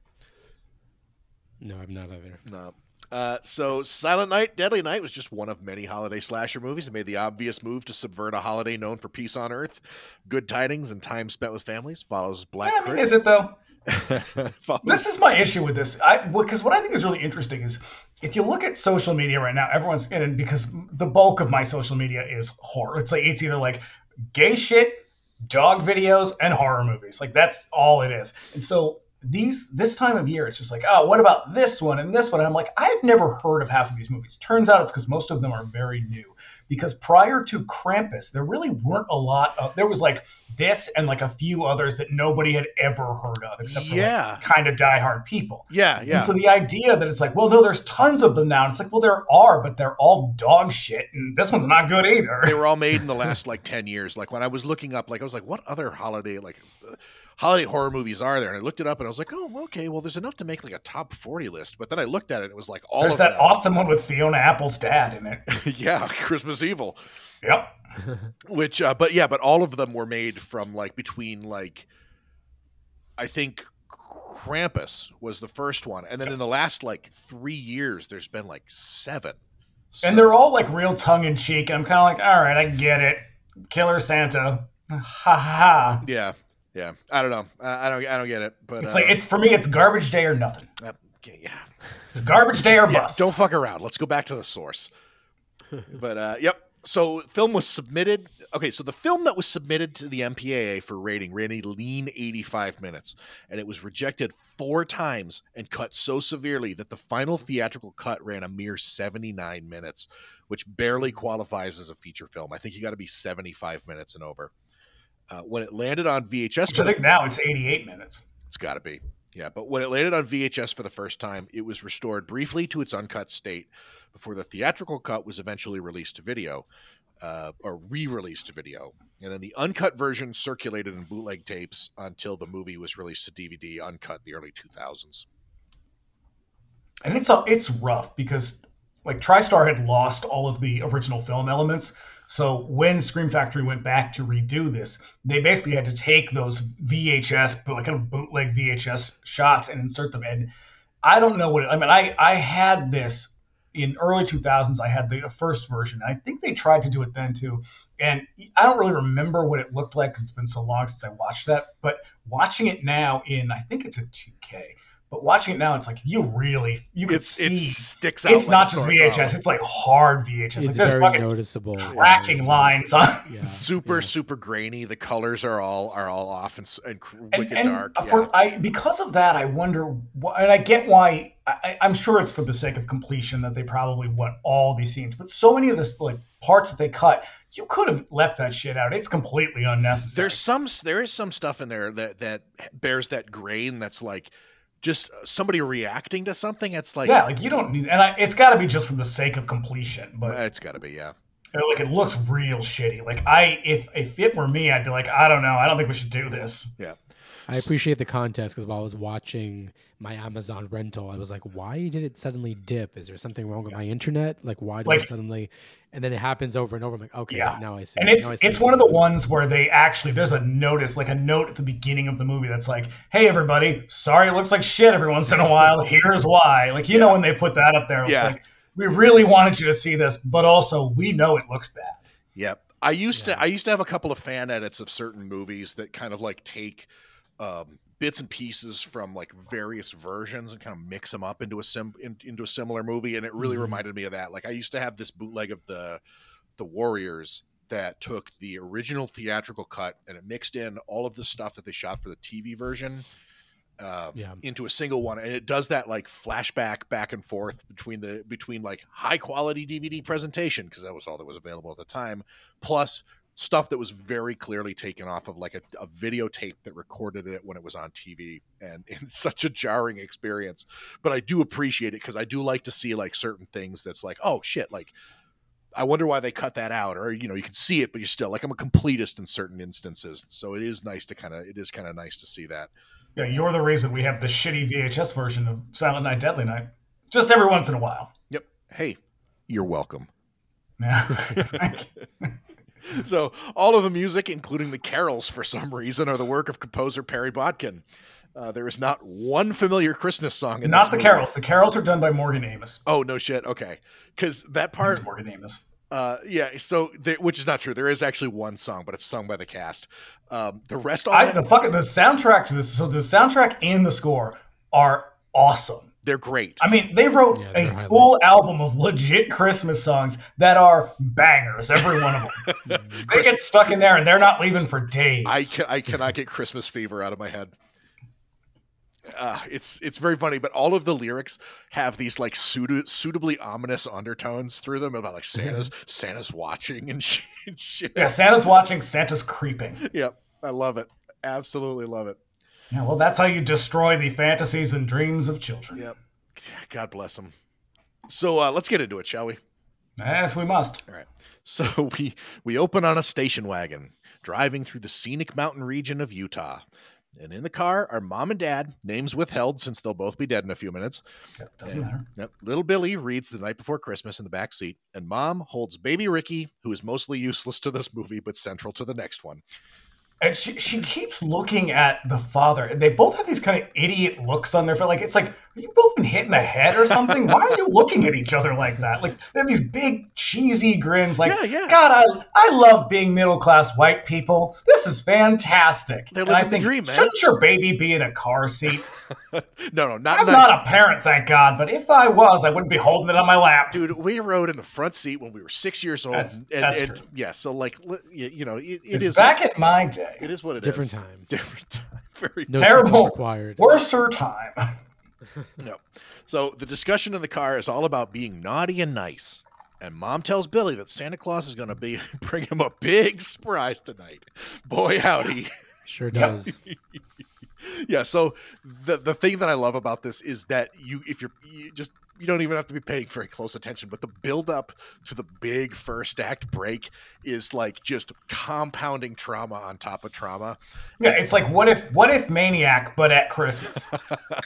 No, I'm not either. No. Uh, so Silent Night, Deadly Night was just one of many holiday slasher movies. It made the obvious move to subvert a holiday known for peace on Earth, good tidings, and time spent with families. Follows Black Yeah, I mean, is it though? [laughs] Follows- This is my issue with this. I because what I think is really interesting is if you look at social media right now, everyone's and because the bulk of my social media is horror. It's like it's either like gay shit, dog videos, and horror movies. Like that's all it is. And so these this time of year, it's just like, oh, what about this one and this one? And I'm like, I've never heard of half of these movies. Turns out it's because most of them are very new. Because prior to Krampus, there really weren't a lot of. There was like this and like a few others that nobody had ever heard of, except for like, kind of diehard people. Yeah, yeah. And so the idea that it's like, well, no, there's tons of them now. And it's like, well, there are, but they're all dog shit, and this one's not good either. they were all made in the [laughs] last like 10 years. Like when I was looking up, like I was like, what other holiday, like uh, holiday horror movies are there? And I looked it up and I was like, oh, okay, well, there's enough to make like a top 40 list. But then I looked at it, and it was like all There's of that them. awesome one with Fiona Apple's dad in it. [laughs] yeah, Christmas Evil. Yep. [laughs] which uh, but yeah but all of them were made from like between like i think krampus was the first one and then in the last like three years there's been like seven So- And they're all like real tongue in cheek, I'm kind of like, all right, I get it. Killer Santa, ha ha. ha. yeah yeah i don't know i, I don't i don't get it but It's uh, like it's for me, it's garbage day or nothing. uh, okay, yeah It's garbage day or yeah, bust. don't fuck around. Let's go back to the source. [laughs] but uh, yep. So film was submitted. Okay, so the film that was submitted to the MPAA for rating ran a lean 85 minutes, and it was rejected four times and cut so severely that the final theatrical cut ran a mere 79 minutes, which barely qualifies as a feature film. I think you got to be 75 minutes and over. Uh, when it landed on VHS, I think now it's 88 minutes. it's got to be. Yeah, but when it landed on VHS for the first time, it was restored briefly to its uncut state before the theatrical cut was eventually released to video, uh, or re-released to video. And then the uncut version circulated in bootleg tapes until the movie was released to DVD uncut in the early 2000s. and it's a, it's rough because like TriStar had lost all of the original film elements. So when Scream Factory went back to redo this, they basically had to take those VHS, but like kind of bootleg VHS shots and insert them. And I don't know what it, I mean. I I had this in early 2000s. I had the first version. I think they tried to do it then too. And I don't really remember what it looked like because it's been so long since I watched that. But watching it now in, I think it's a 2K. But watching it now, it's like you really you can It's see. it sticks out. it's like not just VHS. thumb. It's like hard VHS. like It's there's very fucking noticeable. tracking Yes. lines on. Yeah, super yeah. super grainy. The colors are all are all off and, and and, wicked and dark. for, Yeah. I because of that, I wonder, why, and I get why. I, I'm sure it's for the sake of completion that they probably want all these scenes, but so many of the like parts that they cut, you could have left that shit out. It's completely unnecessary. There's some there is some stuff in there that that bears that grain that's like just somebody reacting to something. It's like yeah, like you don't need, and I, it's got to be just for the sake of completion. But it's got to be yeah. uh, like it looks real shitty. Like I, if if it were me, I'd be like, I don't know, I don't think we should do this. I appreciate the context because while I was watching my Amazon rental, I was like, "Why did it suddenly dip? Is there something wrong with my internet? Like, why do I Like- suddenly?" And then it happens over and over. I'm like, "Okay, Yeah. now I see." And it's see it's what's one of the ones where they actually there's a notice, like a note at the beginning of the movie that's like, "Hey everybody, sorry it looks like shit every once in a while. [laughs] Here's why." Like you know when they put that up there, Yeah. like we really wanted you to see this, but also we know it looks bad. Yep. I used Yeah. to I used to have a couple of fan edits of certain movies that kind of like take um, bits and pieces from like various versions and kind of mix them up into a sim in, into a similar movie, and it really Mhm. reminded me of that. Like I used to have this bootleg of the the Warriors that took the original theatrical cut and it mixed in all of the stuff that they shot for the TV version uh, Yeah. into a single one, and it does that like flashback back and forth between the between like high quality DVD presentation because that was all that was available at the time, plus stuff that was very clearly taken off of like a, a videotape that recorded it when it was on TV, and [laughs] it's such a jarring experience. But I do appreciate it because I do like to see like certain things that's like, oh shit, like I wonder why they cut that out, or you know, you can see it, but you're still like I'm a completist in certain instances. So it is nice to kind of it is kind of nice to see that. Yeah, you're the reason we have the shitty VHS version of Silent Night, Deadly Night. Just every once in a while. Yep. Hey, you're welcome. Yeah. [laughs] [laughs] [laughs] So all of the music, including the carols, for some reason, are the work of composer Perry Botkin. Uh, there is not one familiar Christmas song in Not the movie. carols. The carols are done by Morgan Ames. Oh no shit. Okay, because that part, It's Morgan Ames. uh, yeah. So the, which is not true. There is actually one song, but it's sung by the cast. Um, the rest all I, have- the fucking the soundtrack to this. So the soundtrack and the score are awesome. They're great. I mean, they wrote Yeah, a highlight. full album of legit Christmas songs that are bangers, every one of them. [laughs] they get stuck in there and they're not leaving for days. I can, I cannot get Christmas fever out of my head. Uh, it's it's very funny, but all of the lyrics have these like suit- suitably ominous undertones through them about like Santa's Santa's watching [laughs] and shit. yeah, Santa's watching, Santa's creeping. Yep, I love it. Absolutely love it. Yeah, well, that's how you destroy the fantasies and dreams of children. Yep. God bless them. So uh, let's get into it, shall we? If we must. All right. [laughs] So we we open on a station wagon driving through the scenic mountain region of Utah. And in the car are mom and dad, names withheld since they'll both be dead in a few minutes. Yeah, doesn't matter. Yep. Little Billy reads The Night Before Christmas in the back seat, and mom holds baby Ricky, who is mostly useless to this movie but central to the next one. And she, she keeps looking at the father. And they both have these kind of idiot looks on their face. Like, it's like, are you both been hit in the head or something? Why are you looking at each other like that? Like, they have these big, cheesy grins. Like, Yeah, yeah. God, I, I love being middle class white people. This is fantastic. They're And I living the think, dream, man. Shouldn't your baby be in a car seat? [laughs] no, no, not, I'm not, not a parent, thank God. But if I was, I wouldn't be holding it on my lap. dude. We rode in the front seat when we were six years old, That's- and, that's and true. yeah, so like you, you know, it, it It's is back in my day. it is what it is. Different time. [laughs] Different time. Very No Terrible. seatbelt required. Worser time. [laughs] No. So the discussion in the car is all about being naughty and nice. And mom tells Billy that Santa Claus is going to be [laughs] bring him a big surprise tonight. Boy, howdy. Sure does. [laughs] yeah. So the the thing that I love about this is that you, if you're you just you don't even have to be paying very close attention, but the build up to the big first act break is like just compounding trauma on top of trauma. Yeah, it's like what if what if Maniac, but at Christmas?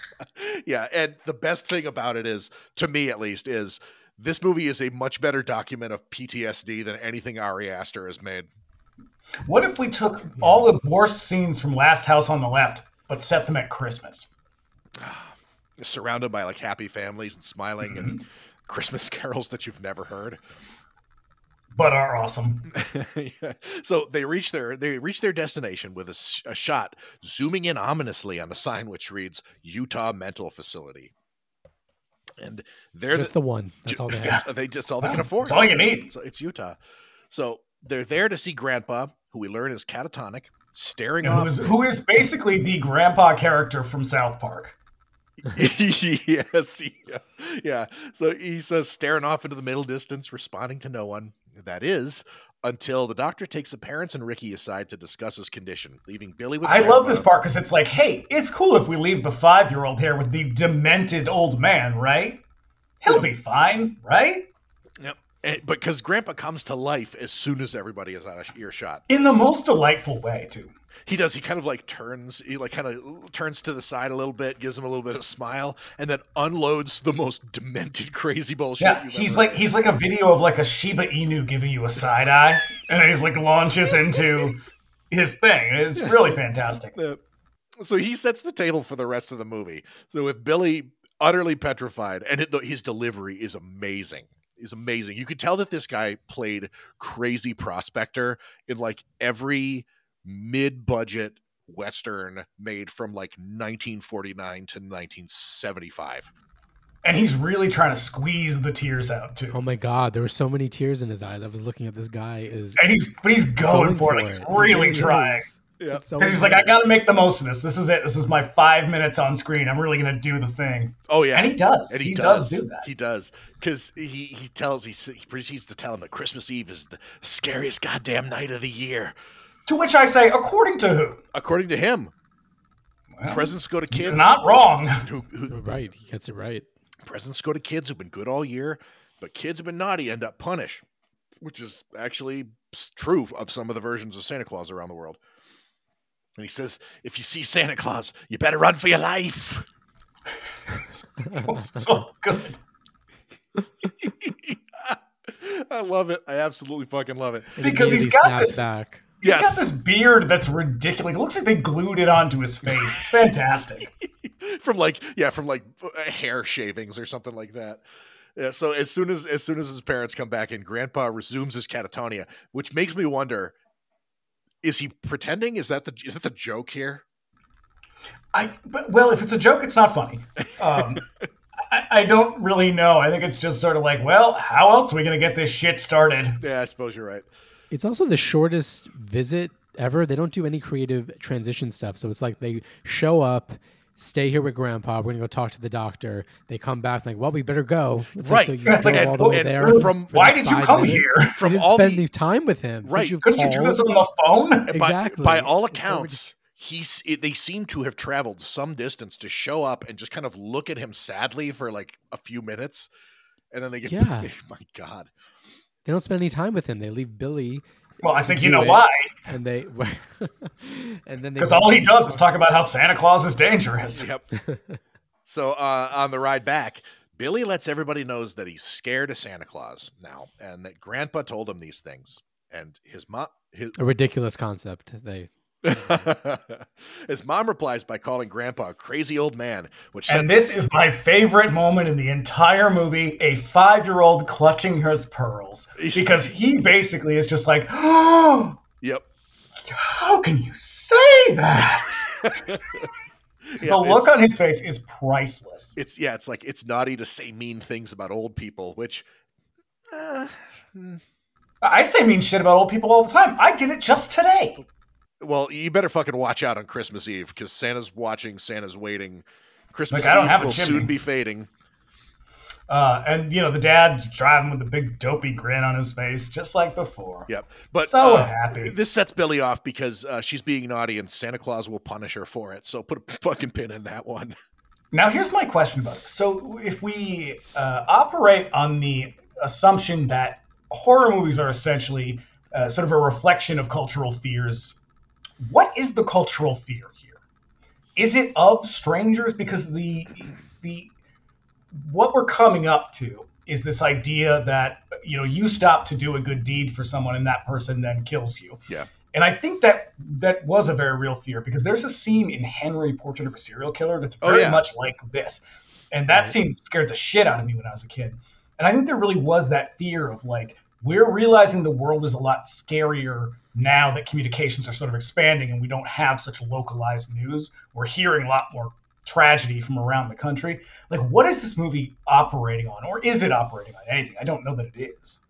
[laughs] yeah, and the best thing about it is, to me at least, is this movie is a much better document of PTSD than anything Ari Aster has made. What if we took all the worst scenes from Last House on the Left, but set them at Christmas? Ah. Surrounded by like happy families and smiling and mm-hmm. Christmas [laughs] carols that you've never heard. But are awesome. [laughs] Yeah. So they reach their they reach their destination with a shot zooming in ominously on a sign which reads Utah Mental Facility. And they're Just the one. That's all they [laughs] have. That's- they just all they can afford. That's all you need. So it's Utah. So they're there to see Grandpa, who we learn is catatonic, staring Who off. is, who is basically the grandpa character from South Park. [laughs] yes, yeah, yeah. So he says, uh, staring off into the middle distance, responding to no one. That is until the doctor takes the parents and Ricky aside to discuss his condition, leaving Billy with. I love this part because it's like, hey, it's cool if we leave the five year old here with the demented old man, right? He'll be fine, right? Yep. Eh, and, because Grandpa comes to life as soon as everybody is out of earshot. In the most delightful way, too. He does. He kind of like turns. He like kind of turns to the side a little bit, gives him a little bit of a smile, and then unloads the most demented, crazy bullshit. Yeah, he's like he's like a video of like a Shiba Inu giving you a side eye, and then he's like launches into his thing. It's really fantastic. Uh, so he sets the table for the rest of the movie. So with Billy utterly petrified, and it, his delivery is amazing. Is amazing. You could tell that this guy played crazy prospector in like every mid-budget western made from like 1949 to 1975. and he's really trying to squeeze the tears out too. Oh my god, there were so many tears in his eyes. I was looking at this guy is and he's but he's going, for it. Like, he's He really trying. is. Yeah. So Because he's like, I got to make the most of this. This is it. This is my five minutes on screen. I'm really gonna do the thing. Oh yeah, And he does. And he, He does. does do that. He does because he he tells he, he proceeds to tell him that Christmas Eve is the scariest goddamn night of the year. To which I say, according to who? According to him, Well, presents go to he's kids. not wrong. Who, who, Right, he gets it right. presents go to kids who've been good all year, but kids who've been naughty end up punished, which is actually true of some of the versions of Santa Claus around the world. And he says, if you see Santa Claus, you better run for your life. [laughs] so good. [laughs] I love it. I absolutely fucking love it. Because he's got snaps this- back. He's Yes. got this beard that's ridiculous. It looks like they glued it onto his face. It's fantastic. [laughs] from like yeah from like hair shavings or something like that yeah so as soon as as soon as his parents come back and grandpa resumes his catatonia which makes me wonder is he pretending is that the is that the joke here I but, well, if it's a joke, it's not funny. Um, [laughs] I, I don't really know. I think it's just sort of like, well, how else are we gonna get this shit started? yeah i suppose you're right It's also the shortest visit ever. They don't do any creative transition stuff. So it's like they show up, stay here with grandpa. We're gonna go talk to the doctor. They come back like, well, we better go. It's Right. Like, so you It's like, drove and- all the way there. from- Why did you come minutes. here? From you didn't all spend the- any time with him. Right. You Couldn't you do call? this on the phone? And by- Exactly. by, all accounts he's they seem to have traveled some distance to show up and just kind of look at him sadly for like a few minutes and then they get Yeah. [laughs] my god They don't spend any time with him. They leave Billy, Well, I think you know it. why. and they [laughs] and then they Because all he to- does is talk about how Santa Claus is dangerous. Yep. so uh, on the ride back, Billy lets everybody knows that he's scared of Santa Claus now, and that Grandpa told him these things, and his mom, his, a ridiculous concept. They [laughs] his mom replies by calling Grandpa a crazy old man, which And this is my favorite moment in the entire movie a five year old clutching his pearls. [laughs] Because he basically is just like, oh, yep. how can you say that? [laughs] Yeah, the look on his face is priceless. it's yeah, it's like it's naughty to say mean things about old people, which. Uh, hmm. I say mean shit about old people all the time. I did it just today. Well, you better fucking watch out on Christmas Eve because Santa's watching, Santa's waiting. Christmas Like, I don't Eve will soon be fading. Uh, and, you know, the dad's driving with a big dopey grin on his face, just like before. Yep. But So uh, happy. This sets Billy off because uh, she's being naughty and Santa Claus will punish her for it. So put a fucking pin in that one. Now, here's my question about it. So, if we uh, operate on the assumption that horror movies are essentially uh, sort of a reflection of cultural fears, what is the cultural fear here? Is it of strangers? Because the the what we're coming up to is this idea that you know you stop to do a good deed for someone and that person then kills you. Yeah. And I think that that was a very real fear because there's a scene in Henry Portrait of a Serial Killer that's Oh, very yeah. much like this. And that Right. scene scared the shit out of me when I was a kid. And I think there really was that fear of like, we're realizing the world is a lot scarier now that communications are sort of expanding and we don't have such localized news. We're hearing a lot more tragedy from around the country. Like, what is this movie operating on? Or is it operating on anything? I don't know that it is.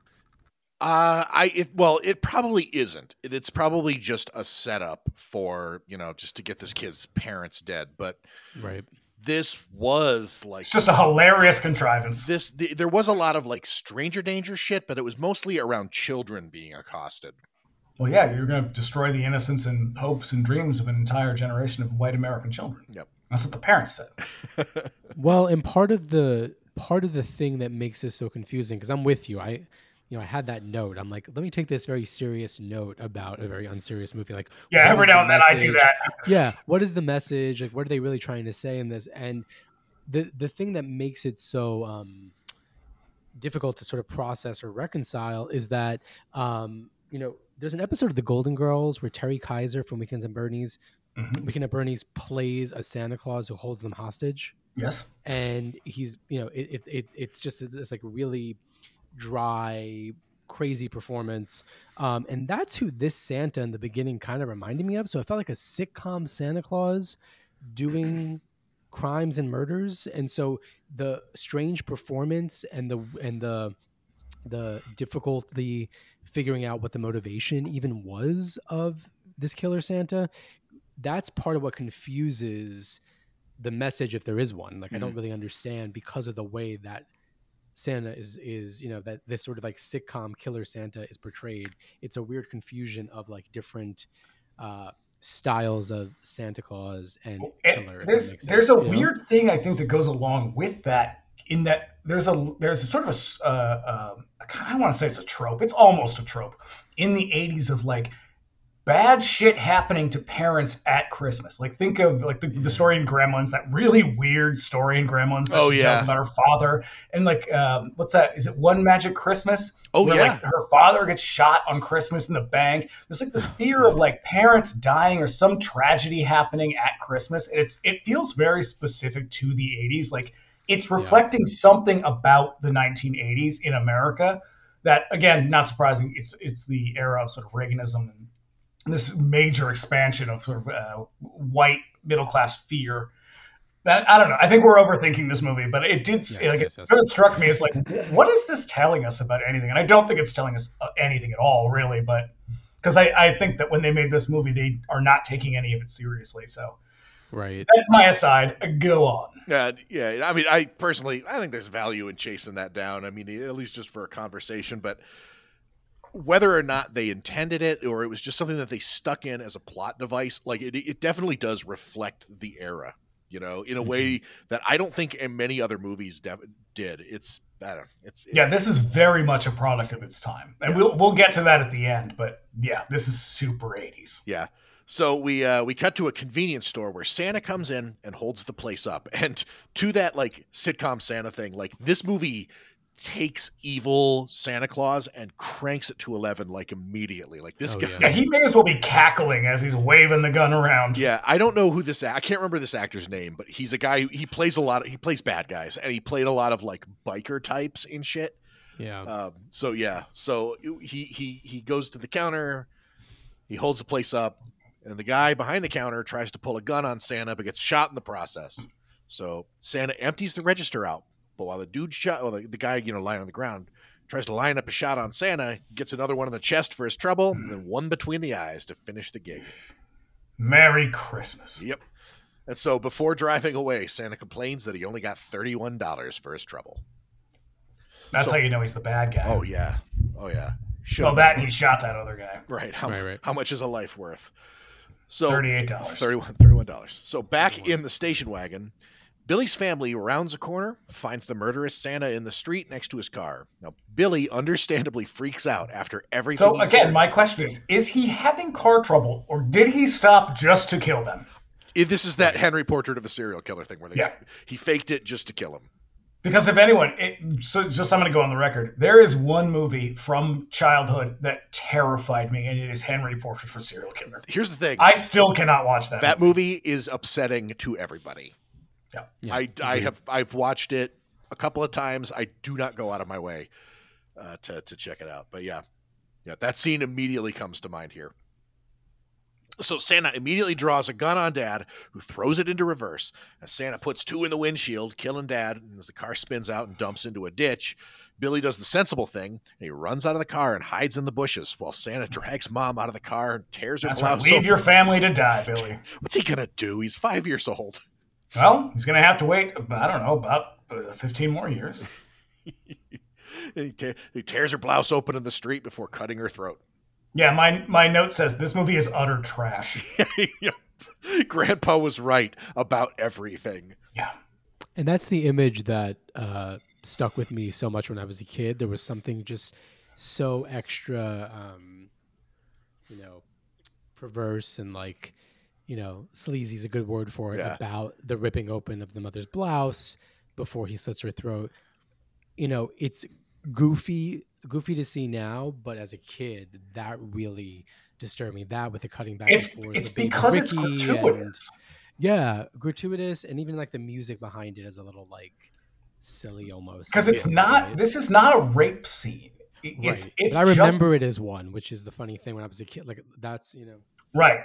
Uh, I it well, it probably isn't. It, it's probably just a setup for you know just to get this kid's parents dead. But right. This was like It's just a hilarious contrivance. this. The, there was a lot of like stranger danger shit, but it was mostly around children being accosted. Well, yeah, you're going to destroy the innocence and hopes and dreams of an entire generation of white American children. Yep. That's what the parents said. [laughs] Well, and part of the part of the thing that makes this so confusing because I'm with you. I you know, I had that note. I'm like, let me take this very serious note about a very unserious movie. Like, Yeah, every now and then I do that. yeah what is the message like what are they really trying to say in this and the the thing that makes it so um difficult to sort of process or reconcile is that um you know there's an episode of the golden girls where terry kiser from weekends and bernie's Mhm. weekend at bernie's plays a santa claus who holds them hostage Yes. and he's you know it, it, it it's just it's like really dry crazy performance. Um, and that's who this santa in the beginning kind of reminded me of. So it felt like a sitcom santa claus doing [clears throat] crimes and murders, and so the strange performance and the and the the difficulty figuring out what the motivation even was of this killer Santa, that's part of what confuses the message if there is one. Like I don't really understand because of the way that Santa is is you know that this sort of like sitcom killer Santa is portrayed. It's a weird confusion of like different uh, styles of Santa Claus and And killer. if there's makes there's a you know? weird thing I think that goes along with that in that there's a there's a sort of a uh, uh, I don't want to say it's a trope. It's almost a trope in the 80s of like bad shit happening to parents at Christmas. Like think of like the, the story in Gremlins, that really weird story in Gremlins that Oh, she yeah. tells about her father, and like um, what's that? Is it One Magic Christmas? Oh, where, yeah. like her father gets shot on Christmas in the bank. There's like this fear of like parents dying or some tragedy happening at Christmas. And it's it feels very specific to the 80s. Like it's reflecting something about the 1980s in America that again, not surprising, it's it's the era of sort of Reaganism and this major expansion of sort of uh, white middle class fear. That I don't know. I think we're overthinking this movie, but it did. Yes, like, yes, it yes. sort of struck me as like, what is this telling us about anything? And I don't think it's telling us uh, anything at all, really. But because I, I think that when they made this movie, they are not taking any of it seriously. So right. that's my aside. Go on. Yeah, yeah. I mean, I personally, I think there's value in chasing that down. I mean, at least just for a conversation. But whether or not they intended it or it was just something that they stuck in as a plot device, like it, it definitely does reflect the era. You know, in a way that I don't think in many other movies de- did. It's I don't. It's, it's Yeah, this is very much a product of its time, and Yeah. we'll we'll get to that at the end. But yeah, this is super 80s. Yeah. So we uh, we cut to a convenience store where Santa comes in and holds the place up, and to that like sitcom Santa thing, like this movie takes evil Santa Claus and cranks it to eleven like immediately. Like this Oh, guy. yeah. Yeah, he may as well be cackling as he's waving the gun around. Yeah, I don't know who this. I can't remember this actor's name, but he's a guy. Who, he plays a lot. Of, he plays bad guys, and he played a lot of like biker types and shit. Yeah. Um, so yeah, so he he he goes to the counter, he holds the place up, and the guy behind the counter tries to pull a gun on Santa, but gets shot in the process. So Santa empties the register out, but while the dude shot, well, the, the guy you know lying on the ground tries to line up a shot on Santa, gets another one in the chest for his trouble, and then one between the eyes to finish the gig. Merry Christmas. Yep. And so before driving away, Santa complains that he only got thirty-one dollars for his trouble. That's So- how you know he's the bad guy. Oh yeah, oh yeah. Should well, that and he shot that other guy. Right. How, Right, right. how much is a life worth? So Thirty-eight dollars. $31. $31. So back in the station wagon, Billy's family rounds a corner, finds the murderous Santa in the street next to his car. Now, Billy understandably freaks out after everything. So again, heard. my question is: Is he having car trouble, or did he stop just to kill them? If this is that Henry Portrait of a Serial Killer thing where they, Yeah. he faked it just to kill him. Because if anyone, it, so just I'm going to go on the record. There is one movie from childhood that terrified me, and it is Henry Portrait for Serial Killer. Here's the thing I still cannot watch that. that movie is upsetting to everybody. Yeah. yeah. I, I have I've watched it a couple of times. I do not go out of my way uh, to to check it out. But yeah, yeah, that scene immediately comes to mind here. So Santa immediately draws a gun on Dad, who throws it into reverse. As Santa puts two in the windshield, killing Dad, and as the car spins out and dumps into a ditch, Billy does the sensible thing, and he runs out of the car and hides in the bushes, while Santa drags Mom out of the car and tears her That's right. Leave open. your family to die, Billy. [laughs] What's he gonna do? He's five years old. Well, he's going to have to wait. I don't know about uh, 15 more years. [laughs] He, te- he tears her blouse open in the street before cutting her throat. Yeah, my my note says this movie is utter trash. [laughs] Yep. Grandpa was right about everything. Yeah. and that's the image that uh, stuck with me so much when I was a kid. There was something just so extra, um, you know, perverse and like, you know, sleazy is a good word for it Yeah. about the ripping open of the mother's blouse before he slits her throat. You know, it's goofy, goofy to see now, but as a kid, that really disturbed me. That with the cutting back It's and forth, it's because it's Ricky and- gratuitous. yeah, gratuitous, and even like the music behind it is a little like silly almost. Because it's not. right? This is not a rape scene. It- It's Right. it's But I just remember it as one, which is the funny thing when I was a kid. Like that's you know, right.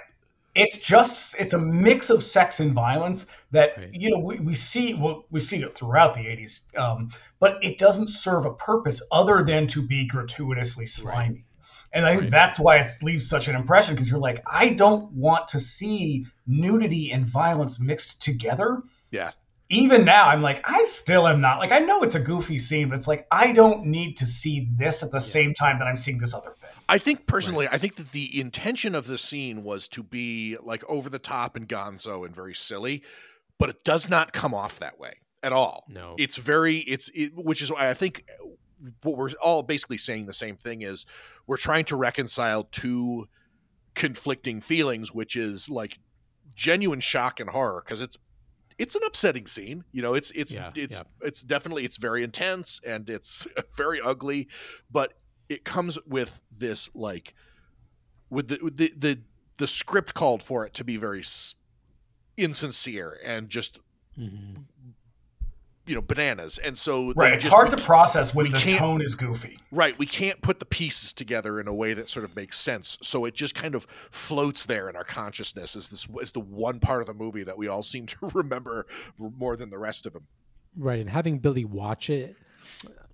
It's just it's a mix of sex and violence that Right. you know we, we see well, we see it throughout the 80s um, but it doesn't serve a purpose other than to be gratuitously slimy and i think Right. that's why it leaves such an impression because you're like i don't want to see nudity and violence mixed together Yeah. Even now i'm like i still am not like i know it's a goofy scene but it's like i don't need to see this at the same time that i'm seeing this other thing I think personally, I think that the intention of the scene was to be like over the top and gonzo and very silly, but it does not come off that way at all. No. It's very it's it, which is why I think what we're all basically saying the same thing is we're trying to reconcile two conflicting feelings, which is like genuine shock and horror because it's it's an upsetting scene. You know, it's it's Yeah, it's yeah. it's definitely it's very intense and it's [laughs] very ugly, but it comes with this like with the with the the, the script called for it to be very insincere and just Mhm. You know bananas and so they right it's just- hard we to process when the can't- tone is goofy Right, we can't put the pieces together in a way that sort of makes sense. So it just kind of floats there in our consciousness as this is the one part of the movie that we all seem to [laughs] remember more than the rest of them. Right, and having Billy watch it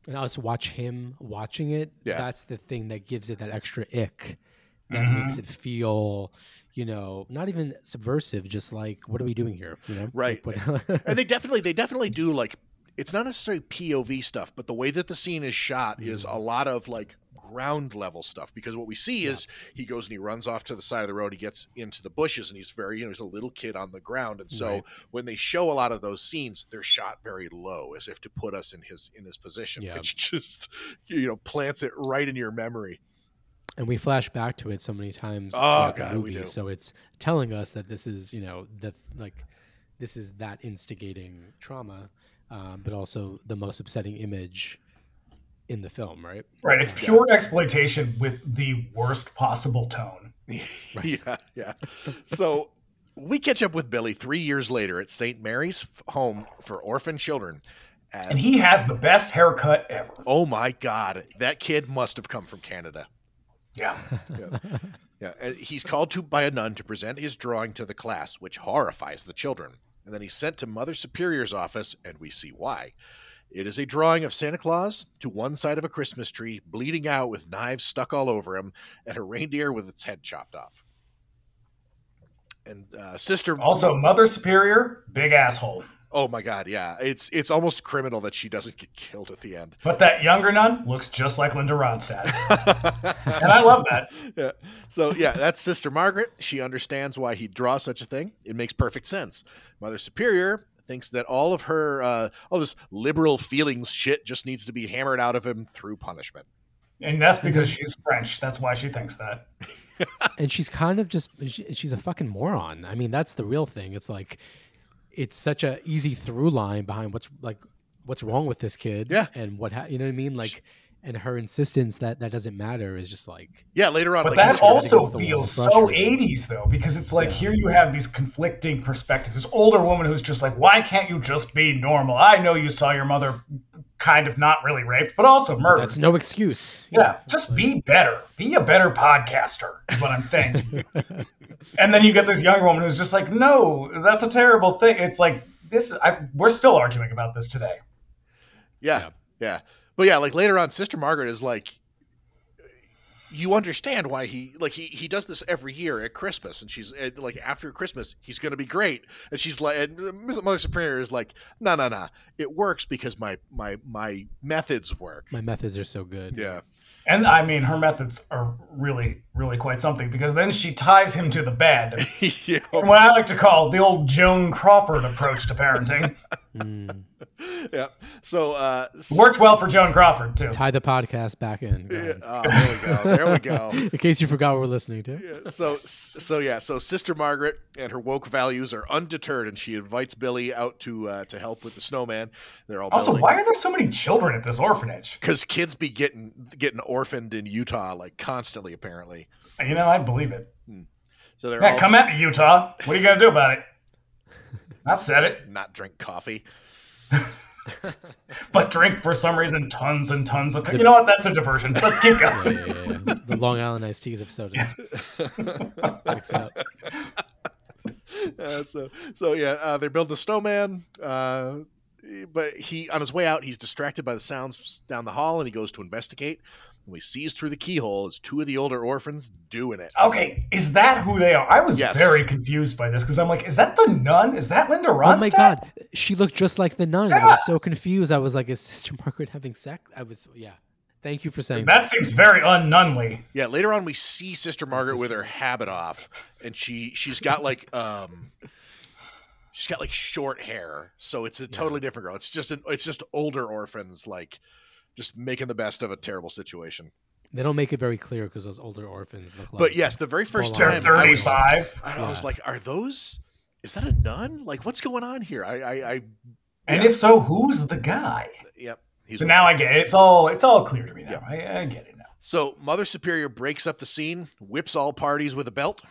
and us watch him watching it, Yeah. that's the thing that gives it that extra ick that Mhm. makes it feel, you know, not even subversive, just like what are we doing here? You know? Right. Like, what- And they definitely they definitely do like it's not necessarily POV stuff, but the way that the scene is shot is mm. a lot of like ground level stuff because what we see is he goes and he runs off to the side of the road he gets into the bushes and he's very you know he's a little kid on the ground and so Right. when they show a lot of those scenes they're shot very low as if to put us in his in his position Yeah. which [laughs] just you know plants it right in your memory and we flash back to it so many times Oh, throughout the we movie, do. so it's telling us that this is you know that like this is that instigating trauma um, but also the most upsetting image in the film right? Right it's pure exploitation with the worst possible tone. [laughs] Yeah yeah. So we catch up with billy three years later at st mary's home for orphan children. As, and he has the best haircut ever. Oh my god that kid must have come from canada. Yeah. [laughs] Yeah. yeah. He's called to by a nun to present his drawing to the class, which horrifies the children. And then he's sent to Mother Superior's office, and we see why. It is a drawing of Santa Claus to one side of a Christmas tree, bleeding out with knives stuck all over him, and a reindeer with its head chopped off. And uh, Sister, also mother superior big asshole oh my God, yeah, it's it's almost criminal that she doesn't get killed at the end. but that younger nun looks just like linda ronstadt and i love that [laughs] yeah. So yeah, that's Sister Margaret. She understands why he'd draw such a thing. It makes perfect sense. Mother Superior thinks that all of her uh, all this liberal feelings shit just needs to be hammered out of him through punishment. and that's because she's french that's why she thinks that and she's kind of just she, she's a fucking moron i mean that's the real thing it's like it's such a easy through line behind what's like what's wrong with this kid Yeah. and what ha- you know what i mean like and her insistence that that doesn't matter is just like Yeah, later on, But like that Sister, also against the wall, feels so 80s, though, because it's like Yeah. here you have these conflicting perspectives. This older woman who's just like, why can't you just be normal? I know you saw your mother kind of not really raped, but also murdered. that's no excuse yeah, just be better. Be a better podcaster, is what I'm saying to you. [laughs] and then you get this younger woman who's just like, no, that's a terrible thing. It's like, this, I, we're still arguing about this today. yeah, Yeah. yeah, but yeah, like later on, Sister Margaret is like. You understand why he like he he does this every year at Christmas, and she's and, like after Christmas he's going to be great, and she's like, and Mother Superior is like, no, no, no, it works because my my my methods work. my methods are so good Yeah, And I mean, her methods are really, really quite something because then she ties him to the bed. [laughs] yeah. what I like to call the old Joan Crawford approach to parenting. [laughs] Mm. [laughs] yeah. So uh s- Worked well for Joan Crawford too. tie the podcast back in yeah, oh, there we go. There we go. [laughs] in case you forgot what we're listening to Yeah, so so yeah, so Sister Margaret and her woke values are undeterred, and she invites Billy out to uh, to help with the snowman. They're all Also, why are there so many children at this orphanage? Because kids be getting getting orphaned in Utah like constantly, apparently. You know, I believe it. So they're Yeah, all come at me, Utah. What are you gonna do about it? I said it, not drink coffee. [laughs] but drink for some reason tons and tons of. You know what? That's a diversion. Let's keep going. yeah, yeah, yeah. the long island iced teas of sodas mix it up Uh, so so yeah, uh, they're building a snowman. Uh, but he on his way out, he's distracted by the sounds down the hall, and he goes to investigate. And he sees through the keyhole as two of the older orphans doing it. Okay, is that who they are? I was Yes. very confused by this because I'm like, is that the nun? Is that Linda Ronstadt? Oh my god, she looked just like the nun. I was so confused. I was like, "Is Sister Margaret having sex?" I was, yeah. Thank you for saying that. That seems very unnunly. Yeah, later on we see Sister Margaret with her habit off, and she she's got like um she's got like short hair, so it's a totally different girl. It's just an it's just older orphans like just making the best of a terrible situation. They don't make it very clear because those older orphans look like. But yes, the very first time I was, 35. I, I was like, are those? Is that a nun? Like, what's going on here? I, I, I And Yeah. if so, who's the guy? yep. He's So now I get it. It's all it's all clear to me now. I, I get it now. So Mother Superior breaks up the scene, whips all parties with a belt.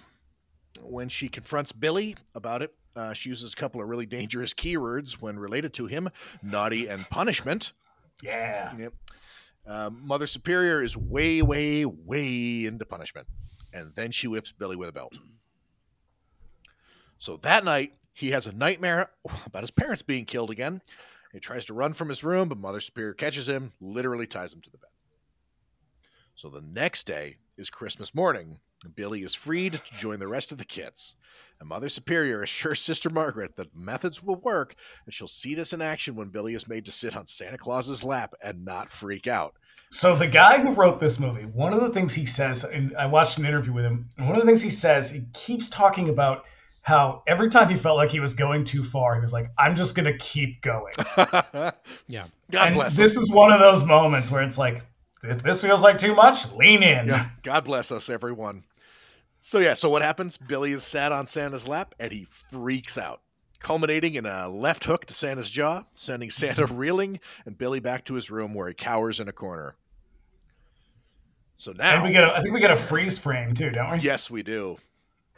When she confronts Billy about it, uh, she uses a couple of really dangerous keywords when related to him: naughty and punishment. Yeah. Yep. Uh, Mother Superior is way, way, way into punishment, and then she whips Billy with a belt. So that night, he has a nightmare about his parents being killed again. He tries to run from his room, but Mother Superior catches him, literally ties him to the bed. So the next day is Christmas morning. And Billy is freed to join the rest of the kids. And Mother Superior [laughs] assures Sister Margaret that methods will work, and she'll see this in action when Billy is made to sit on Santa Claus's lap and not freak out. So the guy who wrote this movie, one of the things he says, and I watched an interview with him, and one of the things he says, he keeps talking about how every time he felt like he was going too far, he was like, "I'm just gonna keep going." [laughs] Yeah. God and bless him. this is one of those moments where it's like, if this feels like too much, lean in. Yeah, God bless us, everyone. So yeah, so what happens? Billy is sat on Santa's lap and he freaks out, culminating in a left hook to Santa's jaw, sending Santa [laughs] reeling and Billy back to his room where he cowers in a corner. So now, we get, a, I think we get a freeze frame too, don't we? yes, we do.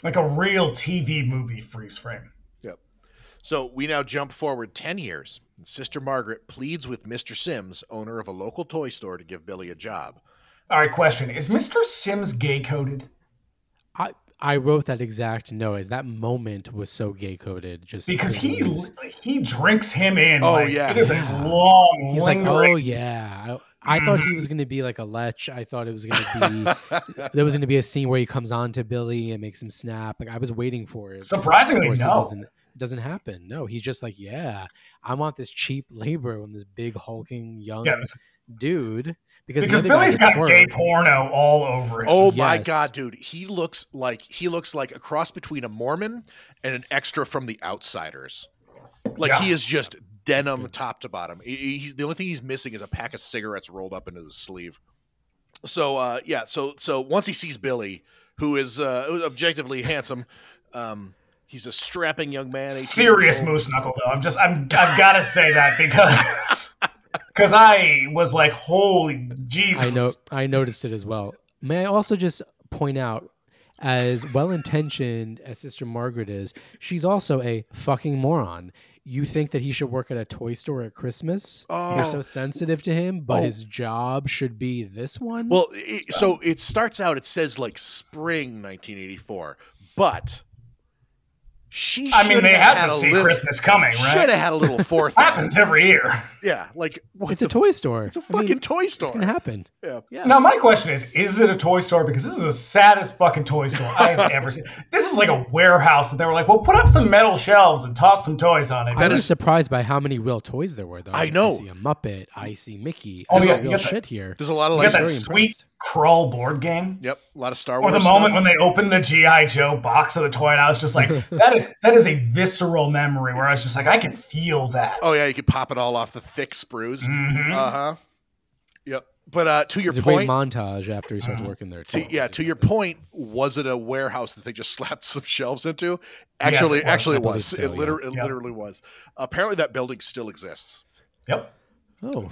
Like a real TV movie freeze frame. Yep. So we now jump forward 10 years, and Sister Margaret pleads with Mr. Sims, owner of a local toy store, to give Billy a job. All right, question: Is Mr. Sims gay coded? I I wrote that exact note. As that moment was so gay coded, just Because he was- he drinks him in. Oh, like, yeah. it is Yeah. a long, He's like, oh yeah. I, I thought he mm-hmm. was gonna be like a lech. I thought it was gonna be [laughs] there was gonna be a scene where he comes on to Billy and makes him snap. Like I was waiting for it. Surprisingly, course, it no. doesn't. It doesn't happen. No, he's just like, yeah, I want this cheap labor on this big hulking young Yeah, this- dude because, the because other Billy's guy's a got twerp. gay porno all over him. Oh my god, dude. He looks like he looks like a cross between a Mormon and an extra from the outsiders. Like Yeah. he is just denim top to bottom. He- he- he's, the only thing he's missing is a pack of cigarettes rolled up into his sleeve. So uh yeah, so so once he sees Billy, who is uh objectively handsome, um he's a strapping young man. 18 Serious moose knuckle though. I'm just I'm I've got to say that because [laughs] [laughs] because I was like, holy Jesus. I know. I noticed it as well. May I also just point out, as well intentioned as Sister Margaret is, she's also a fucking moron. You think that he should work at a toy store at Christmas? Oh. You're so oh. sensitive to him, but Oh. his job should be this one. Well, it, so it starts out. It says like spring 1984, but she. I mean, they have had had to a see little, Christmas coming, right? Should right? have had a little [laughs] forethought. Happens every year. Yeah, like what it's the, a toy store. It's a I mean, fucking toy store. It's gonna happen. Yeah. Yeah. Now my question is: Is it a toy store? Because this is the saddest fucking toy store I've [laughs] ever seen. This is like a warehouse that they were like, "Well, put up some metal shelves and toss some toys on it." I That was is- surprised by how many real toys there were, though. I know. I see a Muppet. I see Mickey. Oh, I see yeah, you real got the- shit here. There's a lot of like. that sweet impressed. crawl board game. Yep, a lot of Star Wars. Or Wars. the moment stuff. when they opened the GI Joe box of the toy, and I was just like, [laughs] "That is that is a visceral memory." Where I was just like, "I can feel that." Oh yeah, you could pop it all off the thick sprues. Mhm. Uh huh. Yep. But uh, to your It's a great point, montage after he starts Mhm. working there. to, yeah, to your point, was it a warehouse that they just [laughs] slapped some shelves into? Actually, it actually, it was. so, it yeah. literally, it Yeah. literally was. Apparently, that building still exists. Yep. Oh,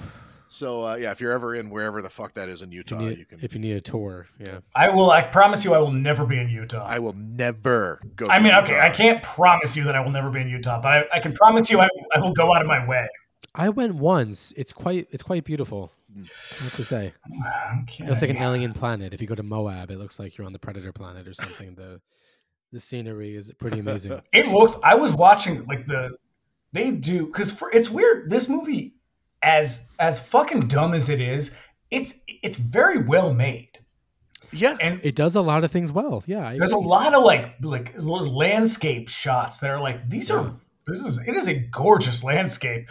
So uh, yeah, if you're ever in wherever the fuck that is in if you, Utah, need, you can. if you need a tour, yeah. I will. I promise you, I will never be in Utah. I will never go. I to mean, Utah. okay, I can't promise you that I will never be in Utah, but I, I can promise you I, I will go out of my way. I went once. It's quite it's quite beautiful. I have to say, Okay. it looks like an alien planet. If you go to Moab, it looks like you're on the Predator planet or something. The The scenery is pretty amazing. [laughs] It looks. I was watching like the they do because for it's weird. This movie, as as fucking dumb as it is, it's it's very well made. Yeah. And it does a lot of things well. Yeah, there's a lot of like like little landscape shots that are like these Yeah. are this is it is a gorgeous landscape.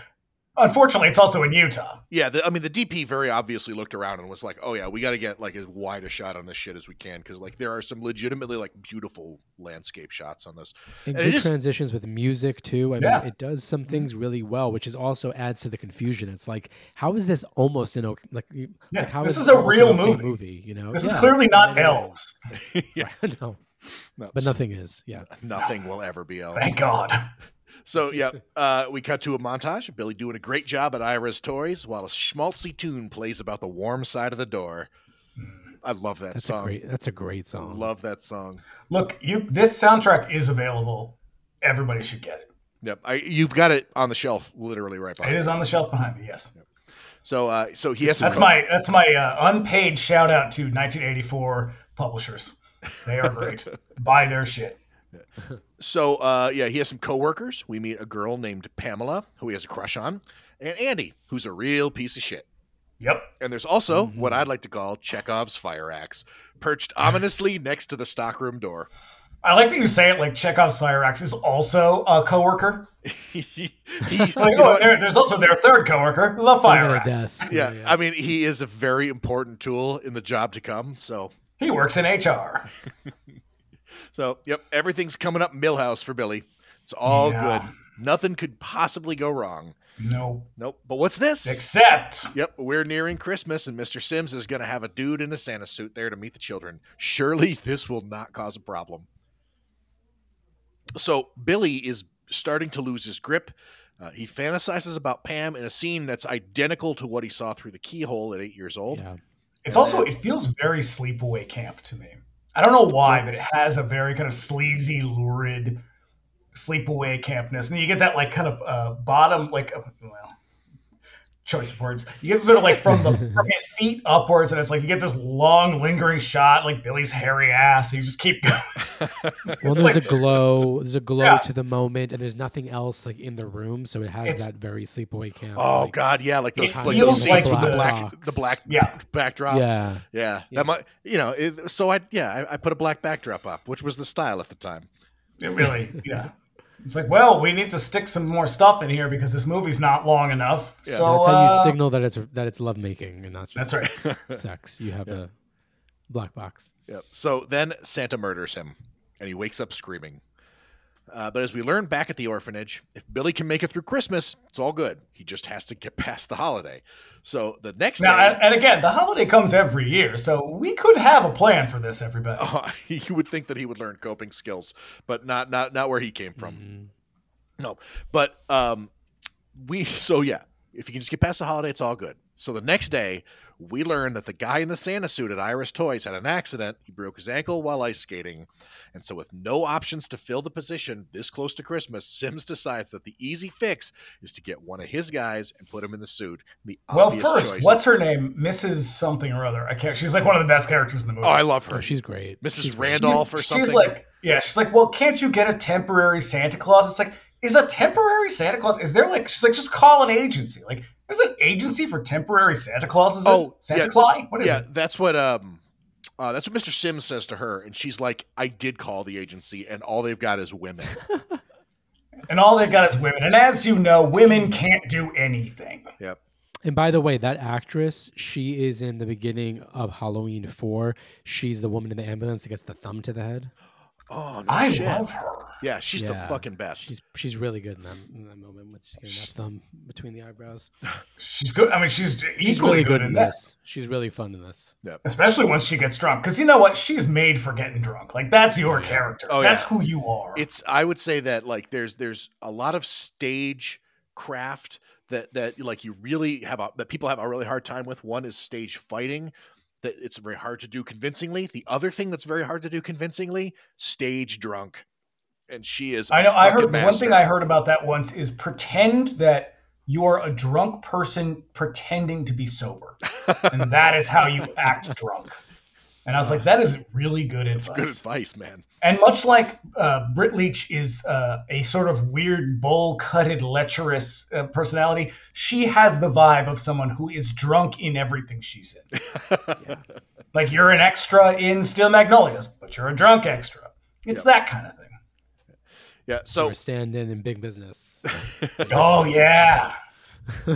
Unfortunately, it's also in Utah. Yeah, the, I mean the DP very obviously looked around and was like, "Oh yeah, we got to get like as wide a shot on this shit as we can because like there are some legitimately like beautiful landscape shots on this." and and it good is- transitions with music too. I Yeah. mean, it does some mm-hmm. things really well, which is also adds to the confusion. It's like, how is this almost an okay? Like, you- Yeah, like how this is is a real okay movie. movie? You know, This is clearly not many elves. [laughs] [laughs] yeah, no, no, but nothing is. Yeah, nothing will ever be elves. Thank God. So yeah, uh, we cut to a montage Billy doing a great job at Ira's toys while a schmaltzy tune plays about the warm side of the door. I love that that's song. a great. That's a great song. love that song. Look, you this soundtrack is available. Everybody should get it. Yep, I, you've got it on the shelf, literally right It behind. is on the shelf behind me. Yes, So, uh, so he has some. that's my that's my uh, unpaid shout out to 1984 publishers. They are great. [laughs] Buy their shit. So, uh, yeah, he has some coworkers. We meet a girl named Pamela who he has a crush on, and Andy, who's a real piece of shit. Yep. And there's also what Mhm. I'd like to call Chekhov's fire axe, perched ominously [laughs] next to the stockroom door. I like that you say it like Chekhov's fire axe is also a coworker. [laughs] [laughs] he, he- Like, you know oh, there, there's also their third coworker, the Sitting fire on a axe. desk. yeah, I mean, he is a very important tool in the job to come. So, He works in HR. So yep, everything's coming up Milhouse for Billy. It's all Yeah. good. Nothing could possibly go wrong. No. Nope. But what's this? Except Yep, we're nearing Christmas, and Mr. Sims is going to have a dude in a Santa suit there to meet the children. Surely [laughs] this will not cause a problem. So Billy is starting to lose his grip. Uh, he fantasizes about Pam in a scene that's identical to what he saw through the keyhole at eight years old. yeah. it's also it feels very sleepaway camp to me. I don't know why, but it has a very kind of sleazy, lurid sleepaway campness, and you get that like kind of uh, bottom, like uh, well, choice of words. You get sort of like from the [laughs] from his feet upwards, and it's like you get this long, lingering shot, like Billy's hairy ass. And you just keep [laughs] going. Well, there's like- a glow. There's a glow Yeah. to the moment, and there's nothing else like in the room, so it has It's- that very sleepaway camp. Oh like, God, yeah, like those like those scenes like with the the black box. the black Yeah. backdrop. Yeah, yeah. Yeah. That might, you know. It, so I yeah I, I put a black backdrop up, which was the style at the time. It really, yeah. It's like, well, we need to stick some more stuff in here because this movie's not long enough. Yeah. so that's how you uh, signal that it's that it's lovemaking and not just That's right. [laughs] sex. You have a black box. Yep. So then Santa murders him, and he wakes up screaming. Uh, but as we learn back at the orphanage, if Billy can make it through Christmas, it's all good. He just has to get [laughs] past the holiday. So the next Now, day, and and again, the holiday comes every year, so we could have a plan for this, everybody. [laughs] oh, [laughs] you would think that he would learn coping skills, but not not not where he came from. Mhm. No, but um, we so yeah. If you can just get past the holiday, it's all good. So the next day, we learn that the guy in the Santa suit at Ira's Toys had an accident. He broke his ankle while ice skating, and so with no options to fill the position this close to Christmas, Sims decides that the easy fix is to get one of his guys and put him in the suit. The Well, obvious first, choice. what's her name? Mrs. Something or other. I can't. She's like one of the best characters in the movie. Oh, I love her. Oh, she's great. Mrs. She's. Randolph she's, or something. She's like, yeah, she's like, well, can't you get a temporary Santa Claus? It's like, is a temporary Santa Claus? Is there like, she's like, just call an agency. Like, there's an agency for temporary Santa Clauses. Oh, Santa yeah. Claus? What is yeah, it? that's what um uh, that's what Mr. Sims says to her, and she's like, "I did call the agency, and all they've got is women." [laughs] And all they've got is women. And as you know, women can't do anything. Yep. And by the way, that actress, she is in the beginning of Halloween 4. She's the woman in the ambulance that gets the thumb to the head. Oh no I shit! love her. Yeah, she's the fucking best. She's she's really good in that, in that moment when she's getting that thumb between the eyebrows. [laughs] She's good. I mean, she's equally She's really good, in in that. this. She's really fun in this. Especially once she gets drunk. Because you know what? She's made for getting drunk. Like, that's your Yeah. character. Oh, that's yeah. who you are. It's I would say that like there's there's a lot of stage craft that that like you really have a, that people have a really hard time with. One is stage fighting. That it's very hard to do convincingly. The other thing that's very hard to do convincingly, stage drunk. And she is. I know. I heard the one thing. I heard about that once is pretend that you are a drunk person pretending to be sober, and that is how you act drunk. And I was like, that is really good advice. It's good advice, man. And much like uh, Britt Leach is uh, a sort of weird, bowl-cutted, lecherous uh, personality, she has the vibe of someone who is drunk in everything she's in. Yeah. Like you're an extra in Steel Magnolias, but you're a drunk extra. It's Yep. that kind of thing. Yeah. So or stand in in big business. [laughs] Oh yeah, [laughs]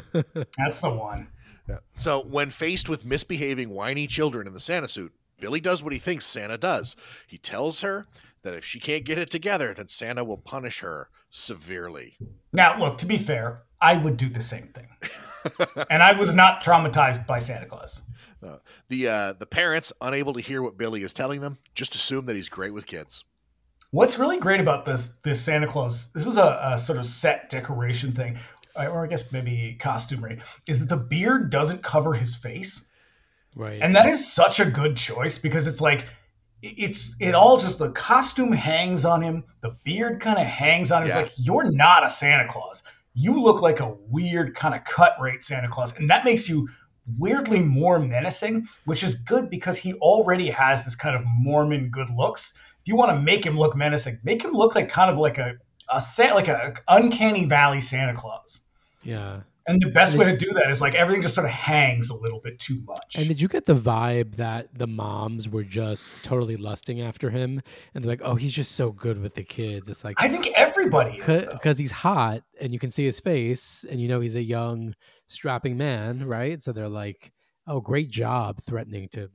that's the one. Yeah. So when faced with misbehaving whiny children in the Santa suit, Billy does what he thinks Santa does. He tells her that if she can't get it together, then Santa will punish her severely. Now, look, to be fair, I would do the same thing. and I was not traumatized by Santa Claus. [laughs] The uh, the parents, unable to hear what Billy is telling them, just assume that he's great with kids. What's really great about this this Santa Claus, this is a, a sort of set decoration thing, or I guess maybe costumery, is that the beard doesn't cover his face. Right. And that is such a good choice because it's like it's it all just the costume hangs on him, the beard kind of hangs on him. Yeah. It's like you're not a Santa Claus. You look like a weird kind of cut rate Santa Claus, and that makes you weirdly more menacing, which is good because he already has this kind of Mormon good looks. If you want to make him look menacing, make him look like kind of like a a Sa- like a uncanny valley Santa Claus. yeah. And the best way to do that is like everything just sort of hangs a little bit too much. And did you get the vibe that the moms were just totally lusting after him, and they're like, "Oh, he's just so good with the kids." It's like I think everybody is. because he's hot and you can see his face, and you know he's a young, strapping man, right? So they're like, "Oh, great job threatening to."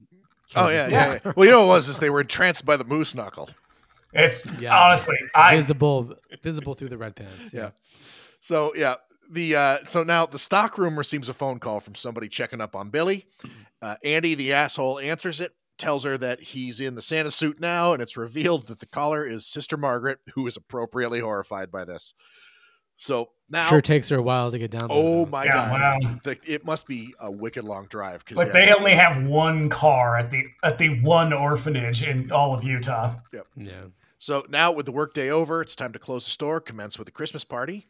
Oh [laughs] yeah, yeah. yeah. Well, you know what it was is they were entranced by the moose knuckle. It's Yeah. honestly, I visible, visible through the red pants. Yeah. So yeah, the uh, so now the stock room receives a phone call from somebody checking up on Billy. Uh, Andy, the asshole, answers it, tells her that he's in the Santa suit now, and it's revealed that the caller is Sister Margaret, who is appropriately horrified by this. So now, Sure takes her a while to get down. there, oh my Yeah, god, wow. the, it must be a wicked long drive because like they only have one car at the at the one orphanage in all of Utah. Yep. Yeah. So now, with the workday over, it's time to close the store, commence with the Christmas party.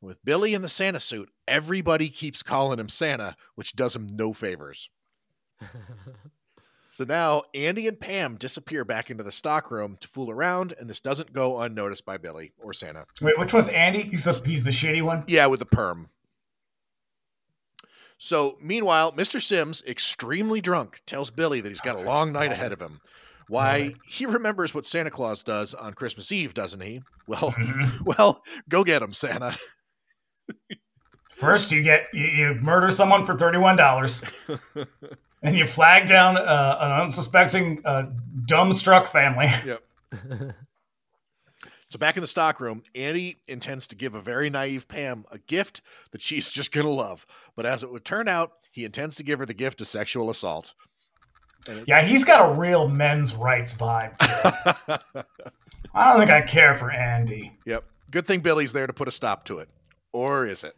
With Billy in the Santa suit, everybody keeps calling him Santa, which does him no favors. [laughs] So now Andy and Pam disappear back into the stockroom to fool around, and this doesn't go unnoticed by Billy or Santa. Wait, which one's Andy? He's the he's the shitty one. Yeah, with the perm. So meanwhile, Mr. Sims, extremely drunk, tells Billy that he's got a long night ahead of him. Why, he remembers what Santa Claus does on Christmas Eve, doesn't he? Well, Mhm. [laughs] well, go get him, Santa. First, you get you, you murder someone for thirty one dollars, [laughs] and you flag down uh, an unsuspecting, uh, dumbstruck family. [laughs] Yep. so back in the stockroom, Andy intends to give a very naive Pam a gift that she's just gonna love. But as it would turn out, he intends to give her the gift of sexual assault. It- Yeah, he's got a real men's rights vibe. [laughs] I don't think I care for Andy. yep. Good thing Billy's there to put a stop to it. Or is it?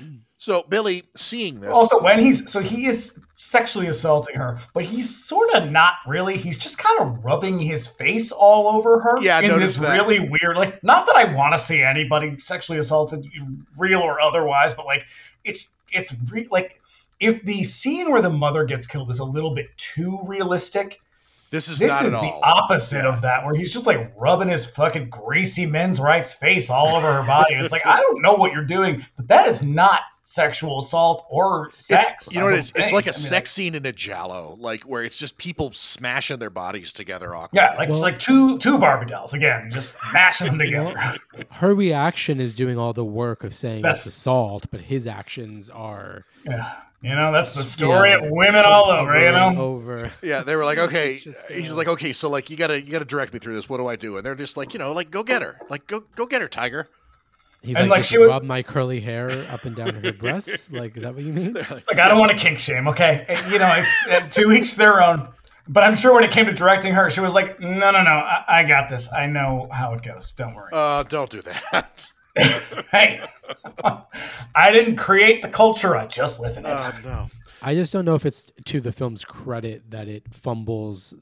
Mm. So Billy, seeing this, Also, when he's so he is sexually assaulting her, but he's sort of not really. He's just kind of rubbing his face all over her. Yeah, I in noticed this that. really weird. Like, not that I want to see anybody sexually assaulted, real or otherwise, but like, it's it's re- like if the scene where the mother gets killed is a little bit too realistic. This is This not is at the opposite Yeah. of that, where he's just like rubbing his fucking greasy men's rights face all over her body. It's like I don't know what you're doing, but that is not sexual assault or sex. It's, you know what don't it is? It's like a I mean, sex scene in a giallo, like where it's just people smashing their bodies together awkwardly. Yeah, like Well- it's like two two Barbie dolls again, just mashing them [laughs] You know, together. Her reaction is doing all the work of saying That's- it's assault, but his actions are Yeah, you know that's the story Yeah, of women all over. You know, over. Yeah, they were like, [laughs] okay. Just, He's uh, like, okay, so like you gotta you gotta direct me through this. What do I do? And they're just like, you know, like go get her, like go go get her, Tiger. He's And, like, like, just she was- rub my curly hair up and down her breasts. [laughs] Like, is that what you mean? Like, [laughs] like I don't want to kink shame. Okay, And, you know it's uh, to each their own. But I'm sure when it came to directing her, she was like, no, no, no, I, I got this. I know how it goes. Don't worry. uh, don't do that. [laughs] hey, [laughs] I didn't create the culture. I just live in it. uh, no. I just don't know if it's to the film's credit that it fumbles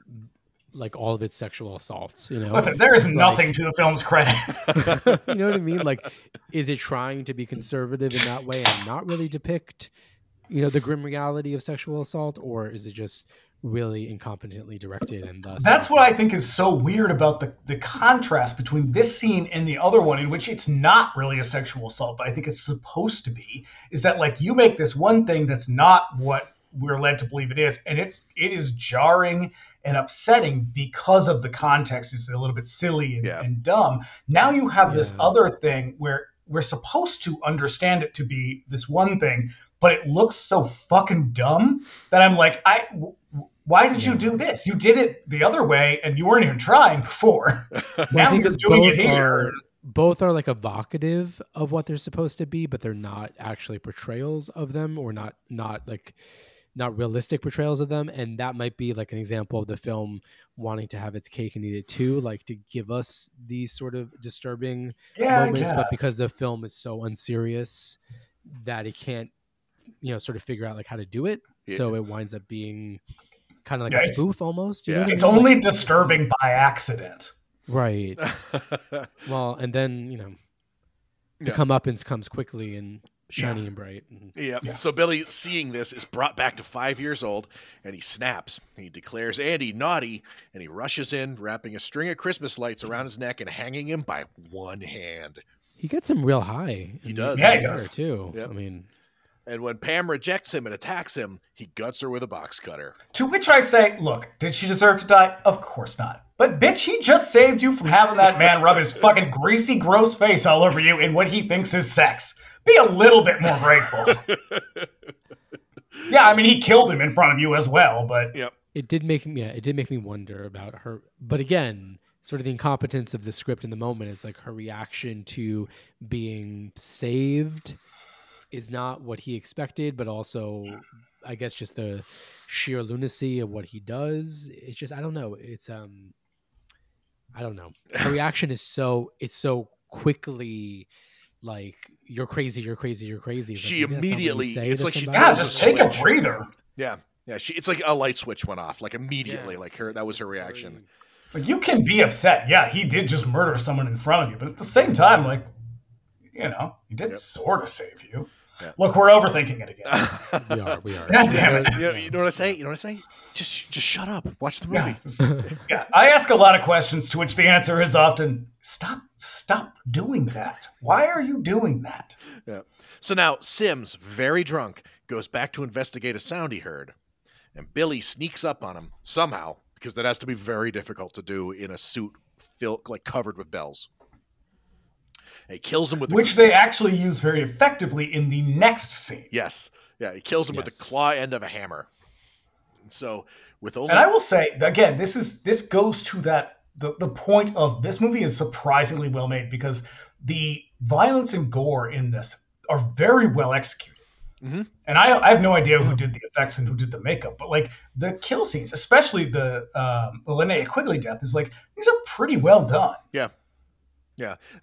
like all of its sexual assaults. You know, Listen, there is like- nothing to the film's credit. [laughs] you know what I mean? Like, is it trying to be conservative in that way and not really depict you know the grim reality of sexual assault, or is it just really incompetently directed and thus That's what I think is so weird about the, the contrast between this scene and the other one, in which it's not really a sexual assault, but I think it's supposed to be. Is that like you make this one thing that's not what we're led to believe it is, and it's it is jarring and upsetting because of the context. It's a little bit silly and, Yeah. and dumb. Now you have this other thing where we're supposed to understand it to be this one thing, but it looks so fucking dumb that I'm like, I. w- w- Why did you do this? You did it the other way, and you weren't even trying before. [laughs] Well, now I you're doing both it here. are both are like evocative of what they're supposed to be, but they're not actually portrayals of them, or not not like not realistic portrayals of them. And that might be like an example of the film wanting to have its cake and eat it too, like to give us these sort of disturbing Yeah, moments, but because the film is so unserious that it can't, you know, sort of figure out like how to do it. Yeah. So it winds up being kind of like Yeah, a spoof almost. you know Yeah. I it's mean? Like- only disturbing by accident. right. [laughs] Well, and then you know, the Yeah. comeuppance comes quickly and shiny and bright. And Yeah. Yeah. So Billy, seeing this, is brought back to five years old, and he snaps. He declares Andy naughty, and he rushes in, wrapping a string of Christmas lights around his neck and hanging him by one hand. he gets him real high. He does. the Yeah, he does. too. Yep. I mean, And when Pam rejects him and attacks him, he guts her with a box cutter. To which I say, look, did she deserve to die? Of course not. But bitch, he just saved you from having that man rub his fucking greasy, gross face all over you in what he thinks is sex. Be a little bit more grateful. [laughs] yeah, I mean, he killed him in front of you as well, but Yep. it did make me. Yeah, it did make me wonder about her. But again, sort of the incompetence of the script in the moment. It's like her reaction to being saved is not what he expected, but also, I guess, just the sheer lunacy of what he does. It's just I don't know. It's um, I don't know. Her [laughs] reaction is so it's so quickly like you're crazy, you're crazy, you're crazy. It's She like, that's not what you immediately- say it's like she yeah, just take a breather. Yeah. Yeah. She, it's like a light switch went off, like immediately. Yeah. Like her, that was her reaction. very- Like, you can be upset. Yeah, he did just murder someone in front of you, but at the same time, like, you know, he did Yep. sort of save you. Yeah. Look, we're overthinking it again. [laughs] we are, we are. God damn it. you, know, you know what I say? You know what I say? Just, just shut up. Watch the movie. Yeah, yeah, I ask a lot of questions to which the answer is often stop stop doing that. Why are you doing that? Yeah. So now Sims, very drunk, goes back to investigate a sound he heard, and Billy sneaks up on him somehow because that has to be very difficult to do in a suit filled like covered with bells. And he kills him with the Which they actually use very effectively in the next scene. yes, yeah, he kills him with the claw end of a hammer. And so with only And I will say again, this is this goes to that the, the point of this movie is surprisingly well made because the violence and gore in this are very well executed. Mm-hmm. And I, I have no idea who did the effects and who did the makeup, but like the kill scenes, especially the um, Linnea Quigley death, is like these are pretty well done. Yeah,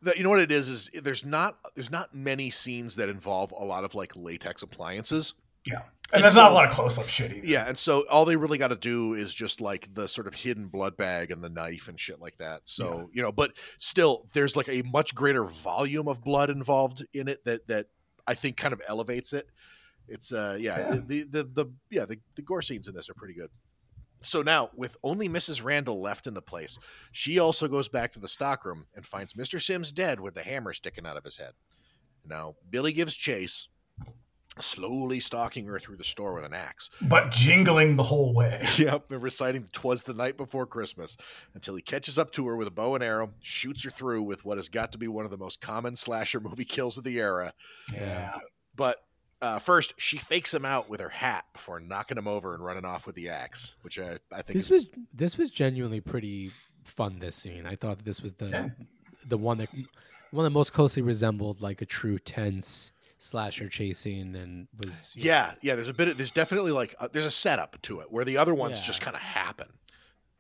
the, you know what it is is there's not there's not many scenes that involve a lot of like latex appliances. Yeah, and, And there's not a lot of close up shit either. Yeah, and so all they really got to do is just like the sort of hidden blood bag and the knife and shit like that. So you know, but still, there's like a much greater volume of blood involved in it that that I think kind of elevates it. It's uh yeah, Yeah. The, the the yeah the, the gore scenes in this are pretty good. So now, with only Mrs. Randall left in the place, she also goes back to the stockroom and finds Mr. Sims dead with the hammer sticking out of his head. Now, Billy gives chase, slowly stalking her through the store with an axe. But jingling the whole way. [laughs] Yep, and reciting "Twas the Night Before Christmas" until he catches up to her with a bow and arrow, shoots her through with what has got to be one of the most common slasher movie kills of the era. Yeah. But uh, first, she fakes him out with her hat before knocking him over and running off with the axe, which I, I think This is, was this was genuinely pretty fun. This scene, I thought this was the Yeah. the one that one that most closely resembled like a true tense slasher chasing and was yeah, yeah. There's a bit. Of, there's definitely like a, there's a setup to it where the other ones Yeah. just kind of happen.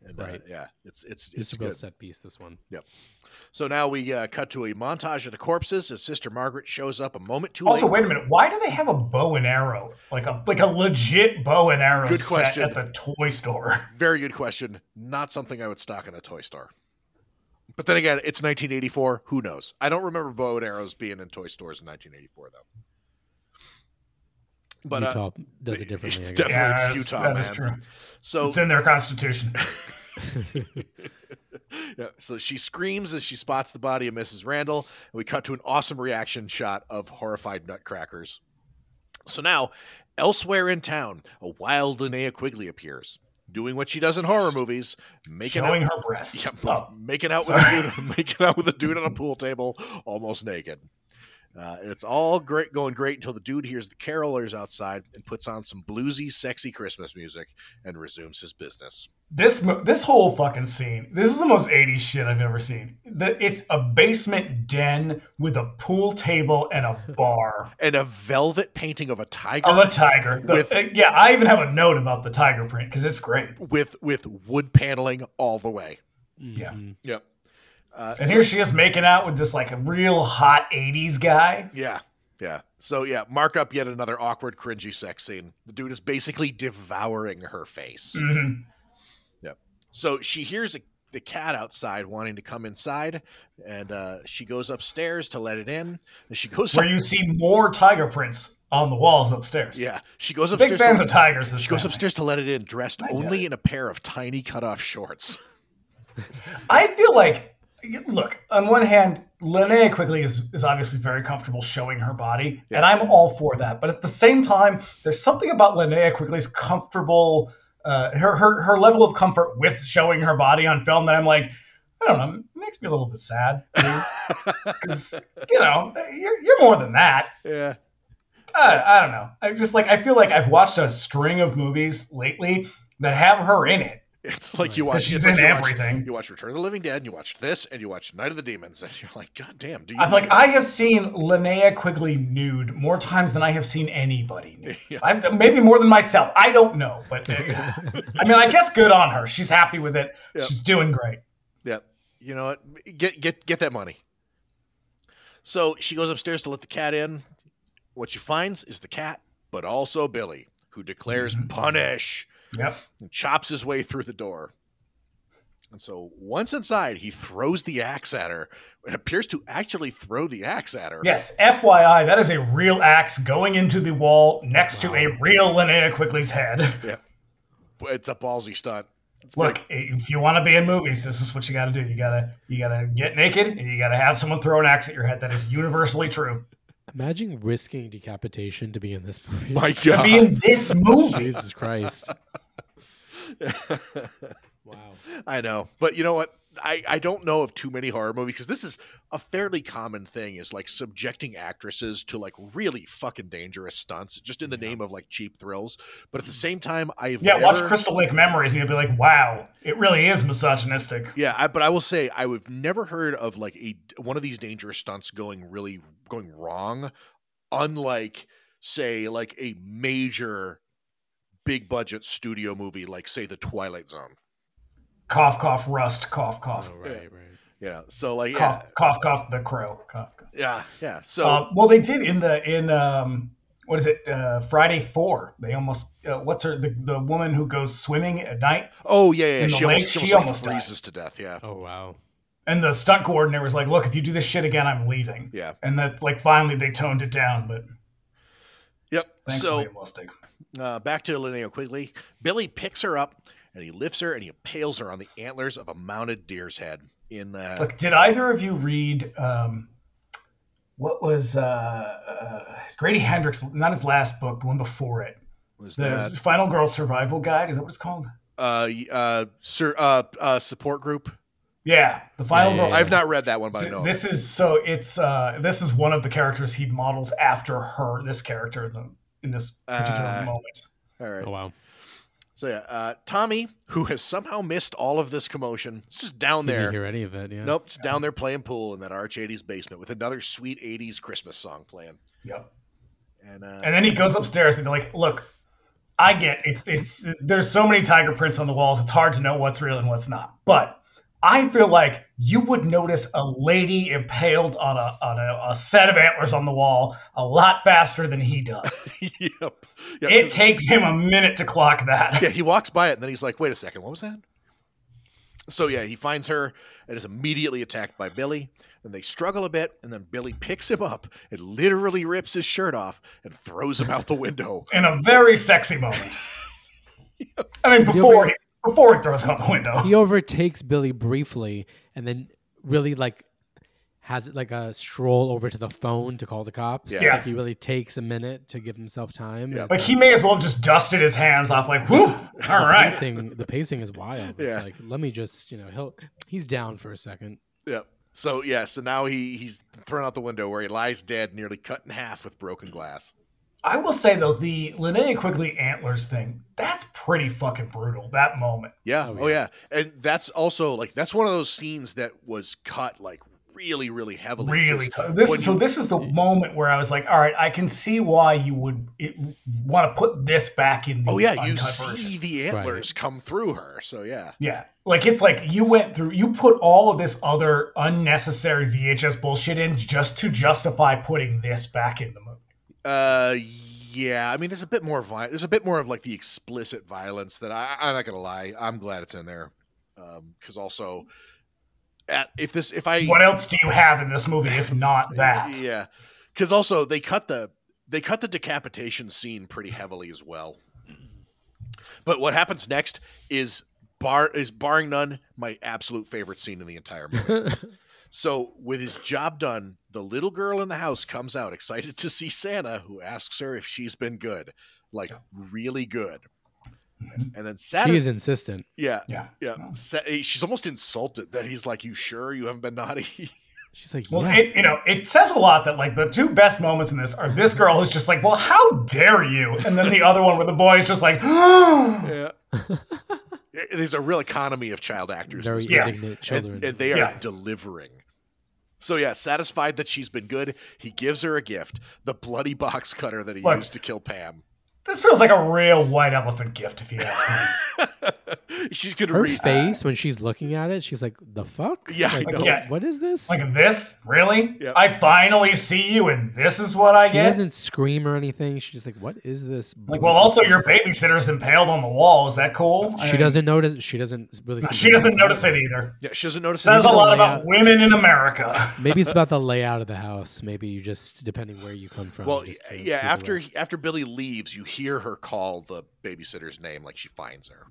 And, uh, Right. yeah, it's it's It's it's a real good. set piece. This one. Yep. So now we uh, cut to a montage of the corpses as Sister Margaret shows up a moment too Also, late. wait a minute. Why do they have a bow and arrow, like a like a legit bow and arrow Good set question. at the toy store? [laughs] Very good question. Not something I would stock in a toy store. But then again, it's 1984. Who knows? I don't remember bow and arrows being in toy stores in 1984, though. But uh, Utah does it differently. it's definitely- Yeah, it's that's- Utah, that is man. true. so It's in their constitution. [laughs] yeah, so she screams as she spots the body of Mrs. Randall, and we cut to an awesome reaction shot of horrified nutcrackers. So now, elsewhere in town, a wild Linnea Quigley appears, doing what she does in horror movies, making Showing out, her breasts. yeah, Oh, making out with a dude, [laughs] making out with a dude on a pool table, almost naked. Uh, it's all great, going great until the dude hears the carolers outside and puts on some bluesy, sexy Christmas music and resumes his business. this this whole fucking scene. This is the most 80s shit I've ever seen. The, it's a basement den with a pool table and a [laughs] bar And a velvet painting of a tiger of a tiger. With- uh, yeah, I even have a note about the tiger print because it's great. with with wood paneling all the way. Yeah. Mhm. Yep. Uh, And so- here she is making out with this like a real hot 80s guy. yeah, yeah. So yeah, mark up yet another awkward, cringy sex scene. The dude is basically devouring her face. Mhm. So she hears a, the cat outside wanting to come inside, and uh, she goes upstairs to let it in. And she goes Where up, you see more tiger prints on the walls upstairs. yeah, she goes Big fans to, of tigers. She goes family. upstairs to let it in, dressed only it. in a pair of tiny cut-off shorts. [laughs] I feel like, look, on one hand, Linnea Quigley is, is obviously very comfortable showing her body, and I'm all for that. But at the same time, there's something about Linnea Quigley's comfortable, uh, her, her her level of comfort with showing her body on film that I'm like, I don't know, it makes me a little bit sad. Because, [laughs] you know, you're, you're more than that. yeah, I, I don't know. I just like, I feel like I've watched a string of movies lately that have her in it. It's like you watch. She's like in you watch- everything. You watch Return of the Living Dead, and you watch this, and you watch Night of the Demons, and [laughs] you're like, God damn, do you? I'm like, I have seen Linnea Quigley nude more times than I have seen anybody [laughs] nude. Yeah. Maybe more than myself. I don't know, but uh, [laughs] I mean, I guess good on her. She's happy with it. Yep. She's doing great. Yep. You know what? Get get get that money. So she goes upstairs to let the cat in. What she finds is the cat, but also Billy, who declares Mhm. punish Yep. and chops his way through the door. And so once inside, he throws the axe at her. It appears to actually throw the axe at her. Yes. FYI, that is a real axe going into the wall next to a real Linnea Quigley's head. [laughs] Yep. It's a ballsy stunt. It's Look, pretty- if you want to be in movies, this is what you got to do. You gotta you gotta get naked and you gotta have someone throw an axe at your head. That is universally true. Imagine risking decapitation to be in this movie. my To God. be in this movie. Jesus Christ! [laughs] Wow. [laughs] I know, but you know what? I, I don't know of too many horror movies because this is a fairly common thing is like subjecting actresses to like really fucking dangerous stunts just in the name of like cheap thrills. But at the hmm. same time, I've Yeah, never, watch Crystal Lake Memories and you'll be like, wow, it really is misogynistic. Yeah, I, but I will say I've never heard of like a one of these dangerous stunts going really going wrong, unlike say like a major big budget studio movie like say the Twilight Zone. Cough, cough, rust, cough, cough. Oh, right, right. Yeah, so like yeah, Cough, cough, cough, the crow. Cough, cough. yeah, yeah. So Uh, well, they did in the, in, um, what is it, uh, Friday 4. They almost, uh, what's her, the, the woman who goes swimming at night? oh yeah, yeah, yeah. in the she almost, she she almost, almost like, died. freezes to death. Yeah, Oh wow. And the stunt coordinator was like, look, if you do this shit again, I'm leaving. yeah, And that's like, finally, they toned it down, but yep. thankfully So it was take. Uh, back to Linnea Quigley. Billy picks her up and he lifts her and he impales her on the antlers of a mounted deer's head. In uh, Look, did either of you read um, what was uh, uh, Grady Hendrix? Not his last book, the one before it. was The that Final Girl Survival Guide. Is that what it's called? uh, uh, sir, uh, uh, support group? Yeah, the Final Yeah, Girl. yeah, I've not read that one, but I know. This is so it's uh this is one of the characters he models after her. This character in, the, in this particular Uh, moment. All right. Oh wow. So yeah, uh, Tommy, who has somehow missed all of this commotion, is just down there. Didn't hear any of it. Yeah. Nope, just down there playing pool in that Arch 80s basement with another sweet 80s Christmas song playing. Yep. And uh, And then he goes upstairs and they're like, "Look, I get it's it's there's so many tiger prints on the walls. It's hard to know what's real and what's not. But I feel like you would notice a lady impaled on a on a, a set of antlers on the wall a lot faster than he does. [laughs] yep. Yep, it 'cause- takes him a minute to clock that. yeah, he walks by it and then he's like, wait a second, what was that? So yeah, he finds her and is immediately attacked by Billy. and they struggle a bit, and then Billy picks him up and literally rips his shirt off and throws him out the window. In a very sexy moment. [laughs] I mean, before he before he throws him out the window. He overtakes Billy briefly, and then really like has like a stroll over to the phone to call the cops. Yeah. Yeah. Like he really takes a minute to give himself time. Yeah. It's Like he may as well have just dusted his hands off. Like, whoo, [laughs] all the right. pacing, the pacing is wild. It's Yeah. like let me just you know he'll he's down for a second. Yep. So yeah, so now he he's thrown out the window where he lies dead, nearly cut in half with broken glass. I will say though, the Linnea Quigley antlers thing, that's pretty fucking brutal. That moment. Yeah. Oh, Oh, yeah. yeah. And that's also like that's one of those scenes that was cut like really, really heavily. Really, co- this when so you- this is the moment where I was like, all right, I can see why you would want to put this back in the Oh yeah, you see version. the antlers come through her. So yeah. Yeah, like it's like you went through, you put all of this other unnecessary VHS bullshit in just to justify putting this back in the movie. Uh yeah, I mean there's a bit more vi- there's a bit more of like the explicit violence that I I'm not going to lie. I'm glad it's in there. Um cuz also at if this if I What else do you have in this movie if [laughs] not that? Yeah, because also they cut the they cut the decapitation scene pretty heavily as well. But what happens next is bar is barring none my absolute favorite scene in the entire movie. [laughs] so with his job done, the little girl in the house comes out excited to see Santa, who asks her if she's been good, like really good. Mhm. And then She Santa, is insistent. yeah, Yeah. yeah. Sa- she's almost insulted that he's like, "You sure you haven't been naughty?" [laughs] She's like, Well, yeah. it you know it says a lot that like the two best moments in this are this girl who's just like, well, how dare you, and then the other one where the boy is just like, [gasps] Yeah. [laughs] There's a real economy of child actors. in very this Yeah. children. and, and they are Yeah. delivering. So yeah, satisfied that she's been good, he gives her a gift: the bloody box cutter that he Look. used to kill Pam. this feels like a real white elephant gift if you ask me. [laughs] [laughs] she's gonna her read. face when she's looking at it, she's like, "The fuck? Yeah, I Like, know. Yeah. what is this?" Like this, really? Yeah. I finally see you, and this is what I she get. She doesn't scream or anything. She's just like, "What is this?" Like, well, also your babysitter's impaled on the wall. Is that cool? I She mean, doesn't notice. She doesn't really. seem She doesn't notice notice it either. Yeah, she doesn't notice. Says a lot the about women in America. [laughs] Maybe it's [laughs] about the layout of the house. Maybe you just depending where you come from. Well, yeah. After rest. after Billy leaves, you hear her call the babysitter's name, like she finds her.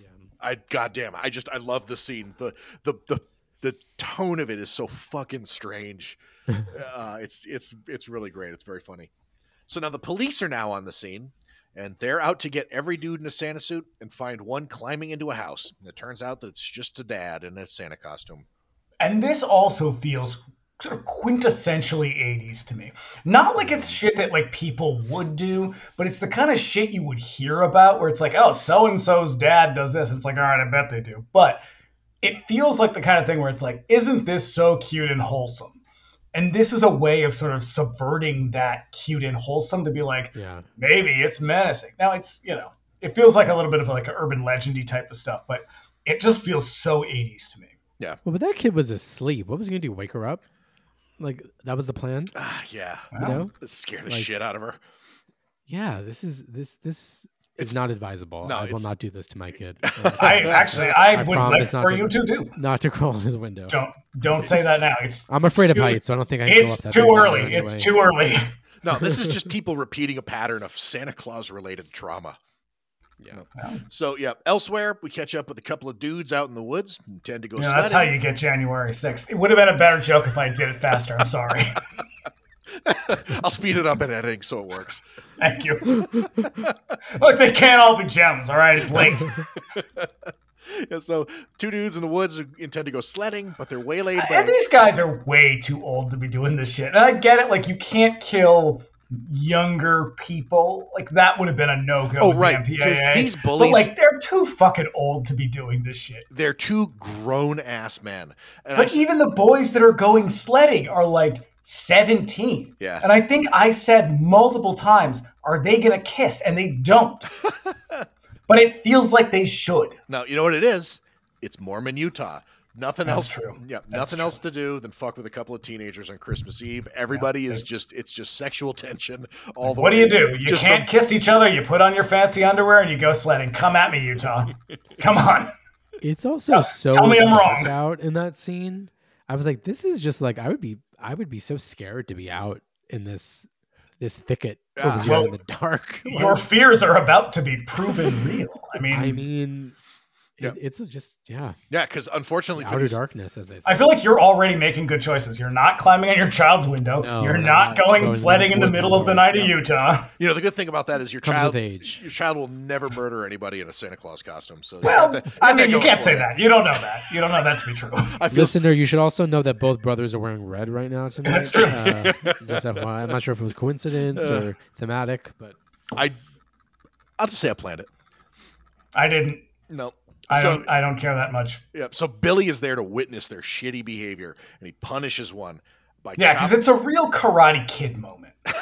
Yeah. I goddamn, I just I love the scene. The the the the tone of it is so fucking strange. [laughs] uh, it's it's it's really great. It's very funny. So now the police are now on the scene, and they're out to get every dude in a Santa suit and find one climbing into a house. And it turns out that it's just a dad in a Santa costume. And this also feels sort of quintessentially 80s to me. Not like it's shit that like people would do, but it's the kind of shit you would hear about where it's like, oh, so and so's dad does this. It's like, all right, I bet they do. But it feels like the kind of thing where it's like, isn't this so cute and wholesome? And this is a way of sort of subverting that cute and wholesome to be like, Yeah. maybe it's menacing. Now it's, you know, it feels like a little bit of like an urban legendy type of stuff, but it just feels so 80s to me. Yeah. Well, but that kid was asleep. What was he gonna do? Wake her up? Like that was the plan. [sighs] Ah, yeah, You know? scare the Like- shit out of her. Yeah. This is this this It's- is not advisable. No, I will not do this to my kid. [laughs] I actually, I, I would like promise for to- you to do. not to crawl in his window. Don't don't say that now. It's I'm afraid of too- heights, so I don't think I can go up it's that too early. anyway. It's too early. No, this is just [laughs] people repeating a pattern of Santa Claus related trauma. Yeah. So yeah, elsewhere we catch up with a couple of dudes out in the woods and tend to go You know, sledding. that's how you get January 6th. It would have been a better joke if I did it faster. I'm sorry. [laughs] [laughs] I'll speed it up in editing so it works. Thank you. Look, they can't all be gems. All right, it's late. [laughs] Yeah, so two dudes in the woods intend to go sledding, but they're waylaid by. And these guys are way too old to be doing this shit. And I get it. Like, you can't kill younger people. Like, that would have been a no go. Oh, right, The these But bullies- like, they're too fucking old to be doing this shit. They're too grown ass men. And I, But even the boys that are going sledding are like 17. yeah, And I think I said multiple times, are they going to kiss? And they don't. [laughs] but it feels like they should. now you know what it is. It's Mormon Utah. Nothing That's else. true. Yeah, That's nothing true. else to do than fuck with a couple of teenagers on Christmas Eve. Everybody is they- just it's just sexual tension all the way. What do you do? You just can't kiss each other. You put on your fancy underwear and you go sledding. Come at me, Utah. Come on. It's also so tell me I'm wrong. out in that scene. I was like, this is just like I would be I would be so scared to be out in this this thicket over Yeah. here Well, in the dark. Your [laughs] fears are about to be proven real. I mean, I mean, Yeah. it's just yeah, Yeah, because unfortunately, for outer these, darkness, as they say. I feel like you're already making good choices. You're not climbing on your child's window. No, you're not not going going in the sledding in the middle of the anymore. night of Utah. you know, the good thing about that is your Comes child, age. your child will never murder anybody in a Santa Claus costume. So you Well, that- I mean, you can't say you. that. You don't know that. You don't know that to be true. [laughs] I feel Listener, you should also know that both brothers are wearing red right now tonight. That's true. Uh, just FYI. I'm not sure if it was coincidence Uh. or [laughs] thematic, but I, I'll just say I planned it. I didn't. No. I so don't. I don't care that much. yeah, so Billy is there to witness their shitty behavior, and he punishes one by Yeah, because it's a real Karate Kid moment. [laughs]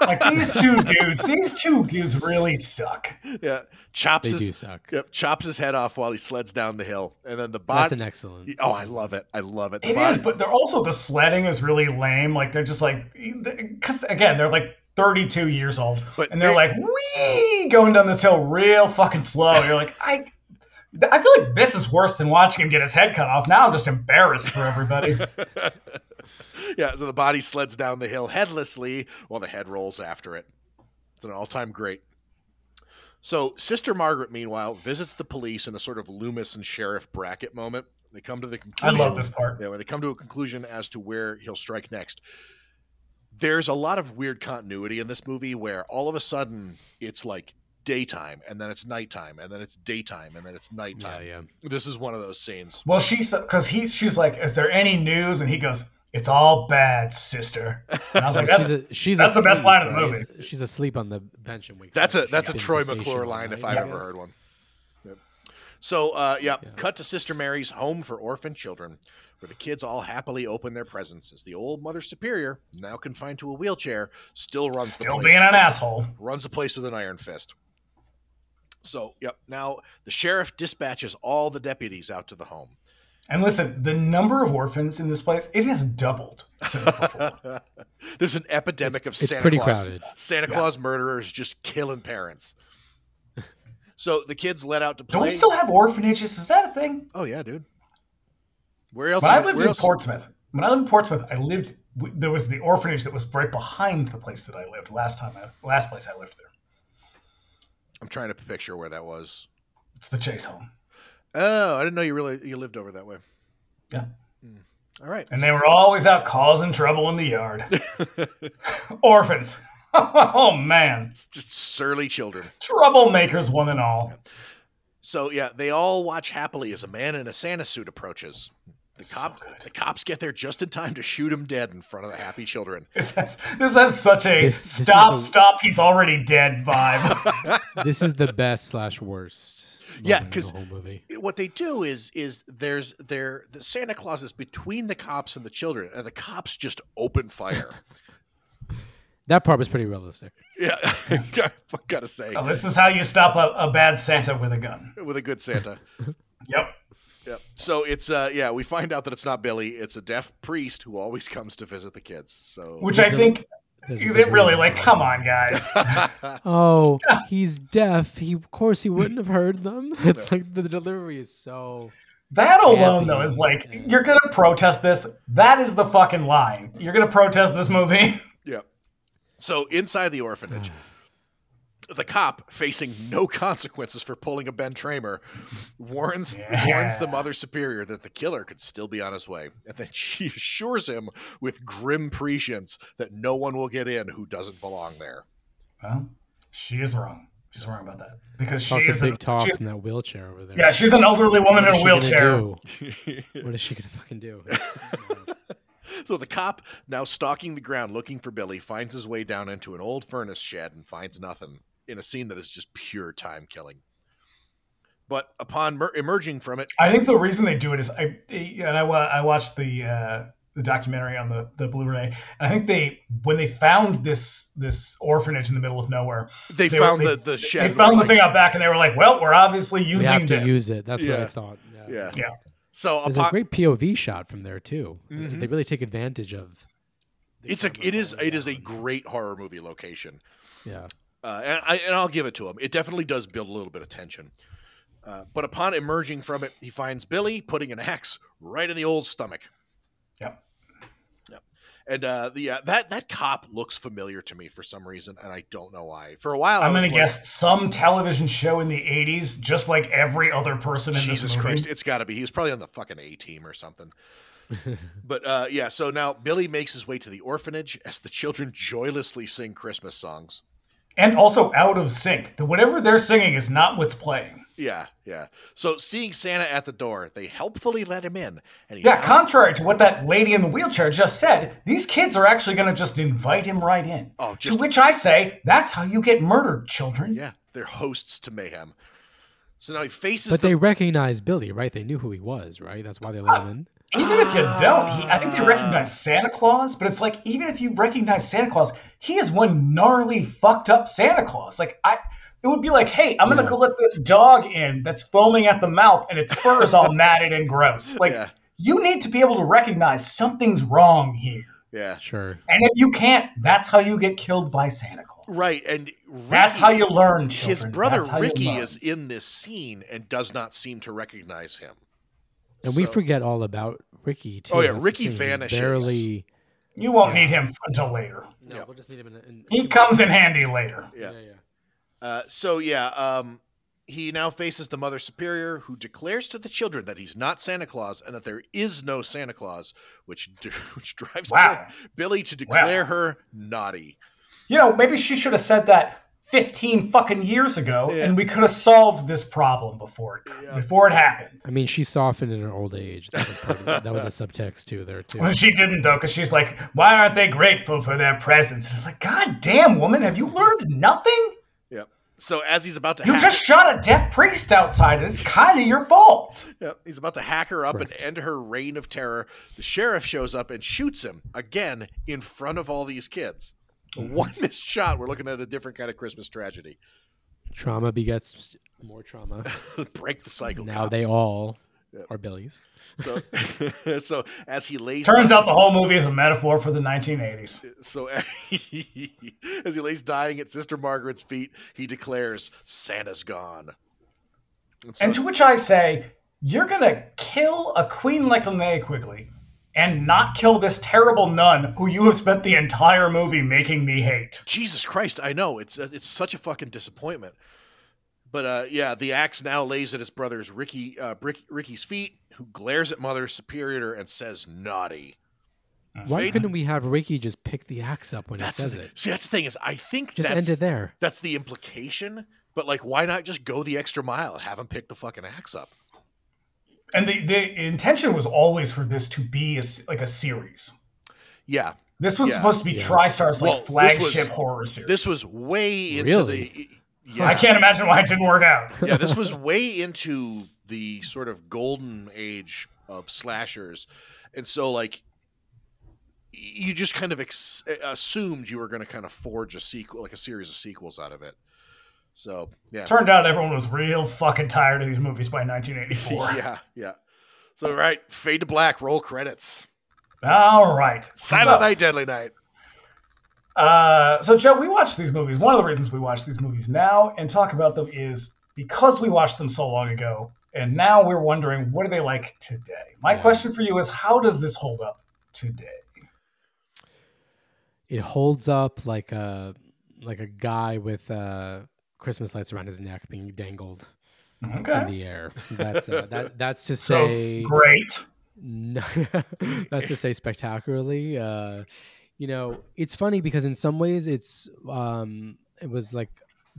Like these two dudes, these two dudes really suck. yeah chops they do his suck. yep, chops his head off while he sleds down the hill, and then the That's an excellent. Oh, I love it! I love it. The It body- is, but they're also the sledding is really lame. Like they're just like, because again, they're like 32 years old, But and they're they- like, wee, going down this hill real fucking slow. You're like, I, I feel like this is worse than watching him get his head cut off. Now I'm just embarrassed for everybody. [laughs] yeah, so the body sleds down the hill headlessly while the head rolls after it. It's an all-time great. So Sister Margaret, meanwhile, visits the police in a sort of Loomis and Sheriff Brackett moment. They come to the conclusion. I love this part. Yeah, when they come to a conclusion as to where he'll strike next. There's a lot of weird continuity in this movie where all of a sudden it's like daytime and then it's nighttime and then it's daytime and then it's nighttime. yeah. yeah. This is one of those scenes. Well, she's because he she's like, is there any news? And he goes, it's all bad, sister. And I was like, [laughs] that's she's a, she's that's the best asleep, line of the movie. She's asleep on the bench and wakes That's up. a She's that's a Troy to the station McClure all line if I've I ever heard one. Yep. So uh, yeah, Yeah. cut to Sister Mary's home for orphan children, where the kids all happily open their presents as the old Mother Superior, now confined to a wheelchair, still runs the still being an asshole. runs the place with an iron fist. So, yep. Now the sheriff dispatches all the deputies out to the home. And listen, the number of orphans in this place it has doubled since. [laughs] There's an epidemic of It's Santa pretty Claus. crowded. Santa Yeah. Claus murderers just killing parents. [laughs] So the kids let out to play. Don't we still have orphanages? Is that a thing? oh yeah, dude. Where else? When I lived in else- Portsmouth, when I lived in Portsmouth, I lived. There was the orphanage that was right behind the place that I lived last time. I, last place I lived there. I'm trying to picture where that was. It's the Chase home, Oh, I didn't know you really you lived over that way. Yeah. Hmm. All right. and they were always out causing trouble in the yard. [laughs] Orphans. [laughs] oh man, It's just surly children. troublemakers, one and all. So yeah, they all watch happily as a man in a Santa suit approaches. The cop, good. the cops get there just in time to shoot him dead in front of the happy children. This has this has such a This- this is stop, stop, he's already dead vibe. [laughs] This is the best slash worst. [laughs] Yeah, moment in 'cause- the whole movie. What they do is is there's there the Santa Claus is between the cops and the children, and the cops just open fire. [laughs] That part was pretty realistic. yeah, [laughs] I gotta say, Now, this is how you stop a, a bad Santa with a gun. with a good Santa. Yep. Yep. So it's uh yeah, we find out that it's not Billy, it's a deaf priest who always comes to visit the kids. So Which I It's a- think There's a it good really like, come on, guys. [laughs] [laughs] Oh, he's deaf. He of course he wouldn't have heard them. [laughs] It's like the delivery is so. That alone, Campy. though, is like Yeah. you're gonna protest this. That is the fucking line. You're gonna protest this movie. Yep. So inside the orphanage, [sighs] the cop, facing no [laughs] consequences for pulling a Ben Tramer, warns Yeah. warns the mother superior that the killer could still be on his way, and then [laughs] she assures him with grim prescience that no one will get in who doesn't belong there. Well, she is wrong. She's wrong about that because she Toss a big an- talk she- from that wheelchair over there. yeah, she's an elderly woman What in a wheelchair. [laughs] What is she gonna fucking do? so the cop, now stalking the ground looking for Billy, finds his way down into an old furnace shed and finds nothing in a scene that is just pure time killing. But upon mer- emerging from it, I think the reason they do it is I and I, I watched the uh, the documentary on the the Blu-ray. And I think they when they found this this orphanage in the middle of nowhere, they, They were- found they- the, the shed. they found like- the thing out back, and they were like, "Well, we're obviously using we using have to this." use it. That's what I thought. Yeah. Yeah. Yeah. So There's upon, a great POV shot from there too. Mhm. They really take advantage of. it's a it is it is a great horror movie location. Yeah. Uh, and I and I'll give it to him. It definitely does build a little bit of tension. Uh, but upon emerging from it, he finds Billy putting an axe right in the old stomach. Yep. And uh, the uh, that that cop looks familiar to me for some reason, and I don't know why. For a while, I I'm was gonna like, guess some television show in the '80s, just like every other person in Jesus this movie. Christ, it's got to be. He was probably on the fucking A team or something. [laughs] but uh, yeah, so now Billy makes his way to the orphanage as the children joylessly sing Christmas songs. And also out of sync. The whatever they're singing is not what's playing. Yeah, yeah. So seeing Santa at the door, they helpfully let him in, and he Yeah, now- contrary to what that lady in the wheelchair just said, these kids are actually going to just invite him right in. oh, To which I say, that's how you get murdered, children. yeah, they're hosts to mayhem. So now he faces But the they recognize Billy, right? They knew who he was, right? That's why they let him in. Even if you don't, he, I think they recognize ah. Santa Claus, but it's like even if you recognize Santa Claus, he is one gnarly, fucked up Santa Claus. Like I, it would be like, hey, I'm gonna Yeah. go let this dog in that's foaming at the mouth and its fur is all [laughs] matted and gross. Like yeah, you need to be able to recognize something's wrong here, yeah, Sure. and if you can't, that's how you get killed by Santa Claus. right. And That's how you learn. Children. His brother That's how you Ricky is in this scene and does not seem to recognize him. And we forget all about Ricky too. Oh, yeah, That's Ricky thing, he's vanishes. Barely. You won't Yeah. need him until later. No, Yeah. we'll just need him in. in He two comes in handy later. Yeah. yeah, yeah. Uh, so yeah, um, he now faces the Mother Superior, who declares to the children that he's not Santa Claus and that there is no Santa Claus, which [laughs] which drives Wow. Billy to declare Wow. her naughty. You know, maybe she should have said that 15 fucking years ago, Yeah. and we could have solved this problem before it Yeah. before it happened. I mean, she softened in her old age. That was part of. That was a subtext too there too. Well, she didn't though, because she's like, "Why aren't they grateful for their presents?" And it's like, "God damn, woman, have you learned nothing? Yep. So as he's about to You hack, just shot a deaf priest outside, and it's kind of your fault." Yep, he's about to hack her up Correct. and end her reign of terror. The sheriff shows up and shoots him again in front of all these kids. Mm-hmm. One [laughs] missed shot. We're looking at a different kind of Christmas tragedy. Trauma begets more trauma. [laughs] Break the cycle. now cop. they all Yep. are Billy's. So, [laughs] so as he lays Turns down, out the whole movie is a metaphor for the 1980s. so as he lays dying at Sister Margaret's feet, he declares, "Santa's gone." And so, And to which I say, "You're gonna kill a queen like Linnea Quigley." And not kill this terrible nun who you have spent the entire movie making me hate. Jesus Christ, I know it's uh, it's such a fucking disappointment. But uh, yeah, the axe now lays at his brother's Ricky uh, Brick, Ricky's feet, who glares at Mother Superior and says, "Naughty." Why Fade- couldn't we have Ricky just pick the axe up when That's he says the, it? see. That's the thing is, I think Just that's end it there. that's the implication. But like, why not just go the extra mile and have him pick the fucking axe up? And the, the intention was always for this to be a s like a series. Yeah, This was Yeah. supposed to be Yeah. TriStar's like Well, this flagship was- horror series. this was way into Really? the. Yeah, I can't imagine why it didn't work out. [laughs] yeah, this was way into the sort of golden age of slashers, and so like you just kind of ex- assumed you were going to kind of forge a sequel, like a series of sequels out of it. So yeah, Turned out everyone was real fucking tired of these movies by 1984. [laughs] yeah, yeah. So right, fade to black, roll credits. All right. Silent So- Night, Deadly Night. Uh, so, Joe, we watch these movies. One of the reasons we watch these movies now and talk about them is because we watched them so long ago, and now we're wondering what are they like today. My Yeah. question for you is, how does this hold up today? It holds up like a like a guy with uh, Christmas lights around his neck being dangled in the air. That's uh, that. [laughs] That's to So say. great. No, [laughs] that's to say spectacularly. Uh, you know, it's funny because in some ways it's um, it was like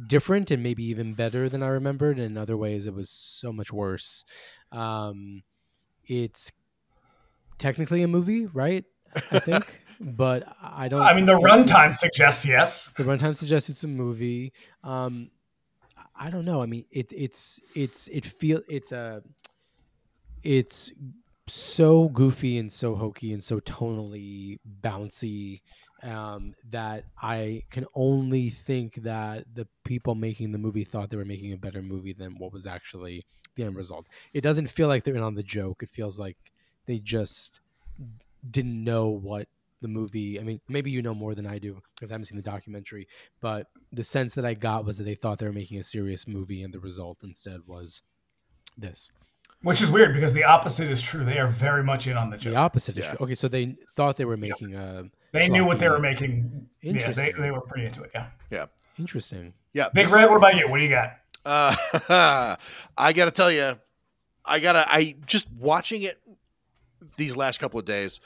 different and maybe even better than I remembered. In other ways, it was so much worse. Um, it's technically a movie, right? I think, [laughs] but I don't. I mean, the runtime suggests yes. the runtime suggests it's a movie. Um, I don't know. I mean, it, it's it's it feel it's a it's so goofy and so hokey and so tonally bouncy um, that I can only think that the people making the movie thought they were making a better movie than what was actually the end result. It doesn't feel like they're in on the joke. It feels like they just didn't know what the movie. I mean, maybe you know more than I do because I haven't seen the documentary. But the sense that I got was that they thought they were making a serious movie, and the result instead was this. Which is weird because the opposite is true. They are very much in on the joke. The opposite is true. Okay, so they thought they were making a they knew what they were schlocky- making. Yeah, they, they were pretty into it. Yeah. Yeah. Interesting. Yeah, Big this- Red, what about you? What do you got? Uh, [laughs] I gotta tell you, I gotta. I just watching it these last couple of days.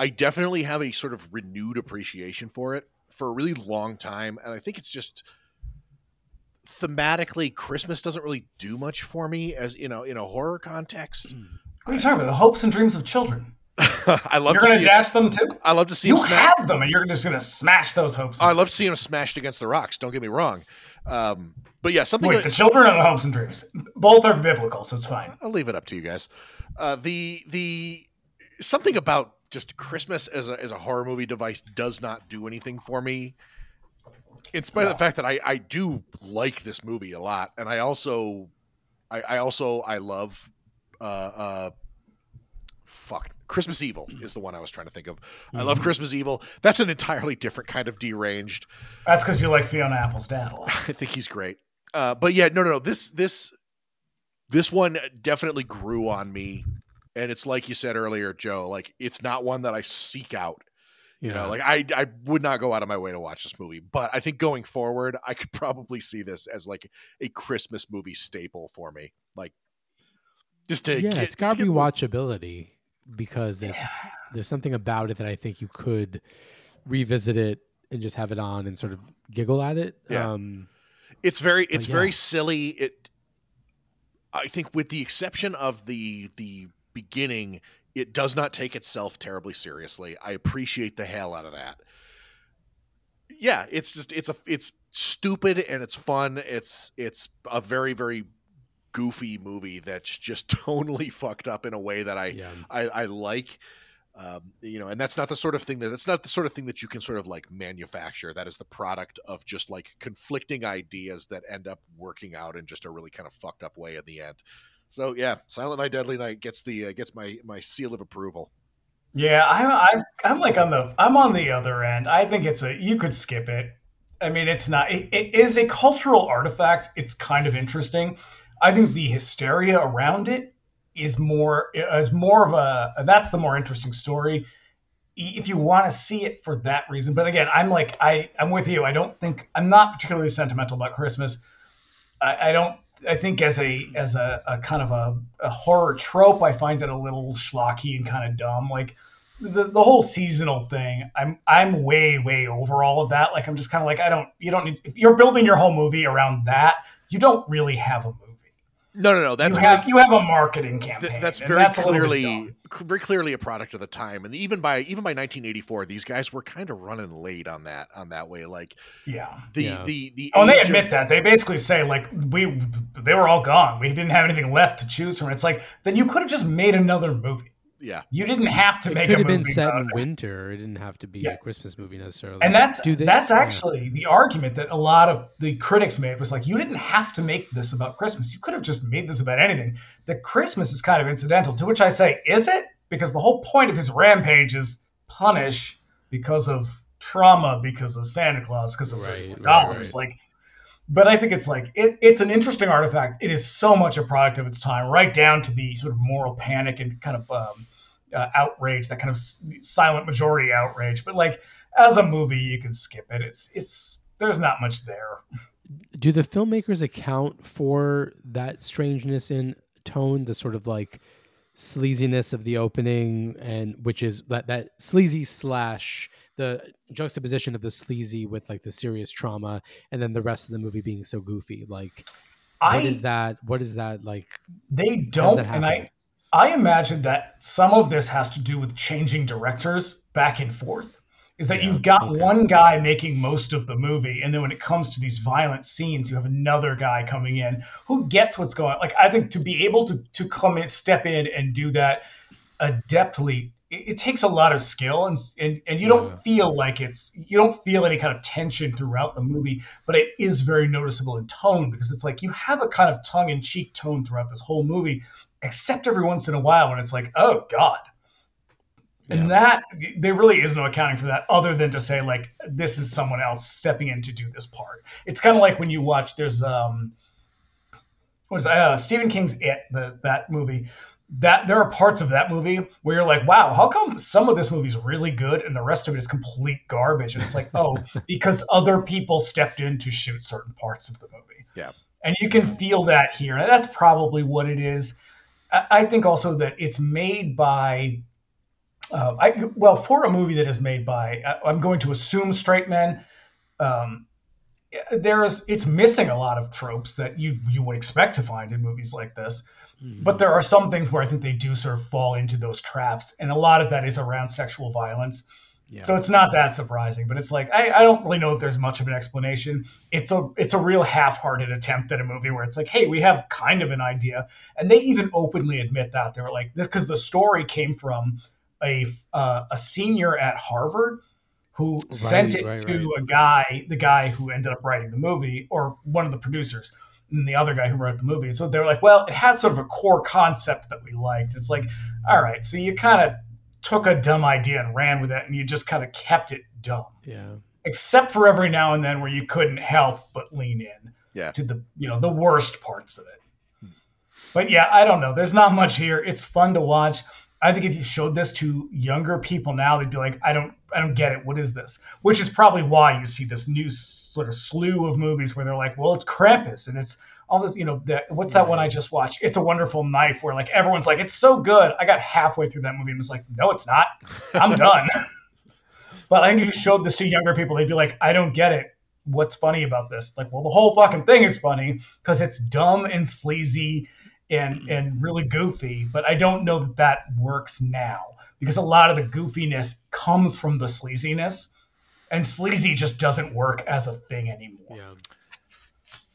I definitely have a sort of renewed appreciation for it for a really long time, and I think it's just thematically Christmas doesn't really do much for me as you know in a horror context. What are you talking about? The hopes and dreams of children. [laughs] I love You're going to dash them too. I love to see You him smash. have them, and you're just going to smash those hopes. I love to see him smashed against the rocks. Don't get me wrong, um, but yeah, something. Wait, that- the children or the hopes and dreams? Both are biblical, so it's fine. I'll leave it up to you guys. Uh, the the something about just Christmas as a as a horror movie device does not do anything for me. In spite of the fact that I I do like this movie a lot, and I also I, I also I love uh uh fuck Christmas Evil is the one I was trying to think of. I love Christmas Evil. That's an entirely different kind of deranged. That's because you like Fiona Apple's dad a lot. [laughs] I think he's great. Uh, but yeah, no, no, no. This this this one definitely grew on me, and it's like you said earlier, Joe. Like it's not one that I seek out. You know, like I I would not go out of my way to watch this movie, but I think going forward, I could probably see this as like a Christmas movie staple for me. Like just to yeah, get, it's got to get- rewatchability because it's there's something about it that I think you could revisit it and just have it on and sort of giggle at it. Yeah. Um, it's very it's yeah. very silly it i think with the exception of the the beginning it does not take itself terribly seriously i appreciate the hell out of that yeah it's just it's a it's stupid and it's fun it's it's a very very goofy movie that's just [laughs] totally fucked up in a way that i yeah. I, I like. Um, you know, and that's not the sort of thing that that's not the sort of thing that you can sort of like manufacture. That is the product of just like conflicting ideas that end up working out in just a really kind of fucked up way in the end. So yeah, Silent Night, Deadly Night gets the uh, gets my my seal of approval. Yeah, I'm, I'm I'm like on the I'm on the other end. I think it's a you could skip it. I mean, it's not. It, it is a cultural artifact. It's kind of interesting. I think the hysteria around it is more is more of a that's the more interesting story. If you want to see it for that reason, but again, I'm like I I'm with you. I don't think I'm not particularly sentimental about Christmas. I, I don't. I think as a as a, a kind of a, a horror trope, I find it a little schlocky and kind of dumb. Like the, the whole seasonal thing, I'm I'm way way over all of that. Like I'm just kind of like I don't you don't need if you're building your whole movie around that, you don't really have a movie. No, no, no. That's you very, have you have a marketing campaign. th- that's very that's a little bit clearly very clearly a product of the time. And even by even by 1984, these guys were kind of running late on that on that way. Like yeah. the Yeah. the the Oh, and they admit of- that. They basically say like we they were all gone. We didn't have anything left to choose from. It's like then you could have just made another movie. Yeah, You didn't have to make It make could a have movie been set in it. winter. It didn't have to be Yeah. a Christmas movie necessarily. And that's Do they- that's yeah. actually the argument that a lot of the critics made was like you didn't have to make this about Christmas. You could have just made this about anything. That Christmas is kind of incidental. To which I say, is it? Because the whole point of his rampage is punish because of trauma, because of Santa Claus, because of Right, right, dollars. right. Like, but I think it's like it, it's an interesting artifact. It is so much a product of its time, right down to the sort of moral panic and kind of um, uh, outrage, that kind of silent majority outrage. But like as a movie, you can skip it. It's it's there's not much there. do the filmmakers account for that strangeness in tone the sort of like sleaziness of the opening and which is that that sleazy slash the juxtaposition of the sleazy with like the serious trauma and then the rest of the movie being so goofy like I what is that what is that like they don't, and? I I imagine that some of this has to do with changing directors back and forth. Is that Yeah, you've got okay. one guy making most of the movie, and then when it comes to these violent scenes, you have another guy coming in who gets what's going. on. Like I think to be able to to come in, step in, and do that adeptly, it, it takes a lot of skill, and and and you Yeah. don't feel like it's you don't feel any kind of tension throughout the movie, but it is very noticeable in tone because it's like you have a kind of tongue in cheek tone throughout this whole movie, except every once in a while when it's like, oh god. And that there really is no accounting for that other than to say like this is someone else stepping in to do this part. It's kind of like when you watch there's um was uh, Stephen King's It, the, that movie. That there are parts of that movie where you're like, wow, how come some of this movie is really good and the rest of it is complete garbage? And it's like, oh, [laughs] because other people stepped in to shoot certain parts of the movie. Yeah. And you can feel that here. And that's probably what it is. I, I think also that it's made by um, I well for a movie that is made by I, am going to assume straight men. Um, there is it's missing a lot of tropes that you you would expect to find in movies like this. Mm-hmm. But there are some things where I think they do sort of fall into those traps, and a lot of that is around sexual violence. Yeah. So it's not that surprising, but it's like I, I don't really know if there's much of an explanation. It's a it's a real half-hearted attempt at a movie where it's like, hey, we have kind of an idea, and they even openly admit that they were like this because the story came from a uh, a senior at Harvard who right, sent it right, to right. a guy, the guy who ended up writing the movie, or one of the producers, and the other guy who wrote the movie. And so they were like, well, it had sort of a core concept that we liked. It's like, all right, so you kind of took a dumb idea and ran with it, and you just kind of kept it dumb. Yeah. Except for every now and then where you couldn't help but lean in yeah. to the you know the worst parts of it. But yeah, I don't know. There's not much here. It's fun to watch. I think if you showed this to younger people now, they'd be like, I don't, I don't get it. What is this? Which is probably why you see this new sort of slew of movies where they're like, well, it's Krampus and it's all this, you know, that what's that one I just watched? It's a Wonderful Knife, where like everyone's like, it's so good. I got halfway through that movie and was like, no, it's not. I'm [laughs] done. but I think if you showed this to younger people, they'd be like, I don't get it. What's funny about this? Like, well, the whole fucking thing is funny because it's dumb and sleazy and mm-hmm. and really goofy, but I don't know that that works now because a lot of the goofiness comes from the sleaziness, and sleazy just doesn't work as a thing anymore. Yeah,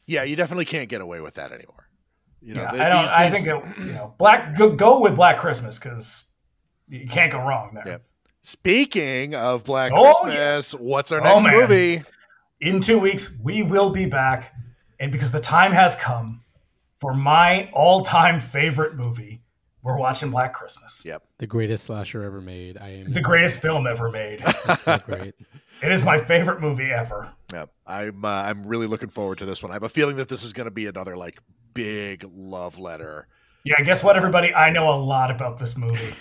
yeah, you definitely can't get away with that anymore. You know, yeah, I don't. These, I think it, you know, black go, go with Black Christmas because you can't go wrong there. Yeah. Speaking of Black oh, Christmas, yes. what's our oh, next oh, movie? In two weeks, we will be back, and because the time has come for my all-time favorite movie. We're watching Black Christmas. Yep. The greatest slasher ever made. I am the greatest film ever made. so [laughs] great. It is my favorite movie ever. Yep. I'm uh, I'm really looking forward to this one. I have a feeling that this is going to be another like big love letter. Yeah, guess what, everybody? I know a lot about this movie.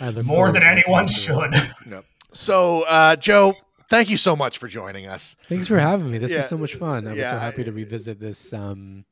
[laughs] More than anyone should. Yep. So, uh, Joe, thank you so much for joining us. Thanks for having me. This yeah. was so much fun. I was so happy to revisit this um,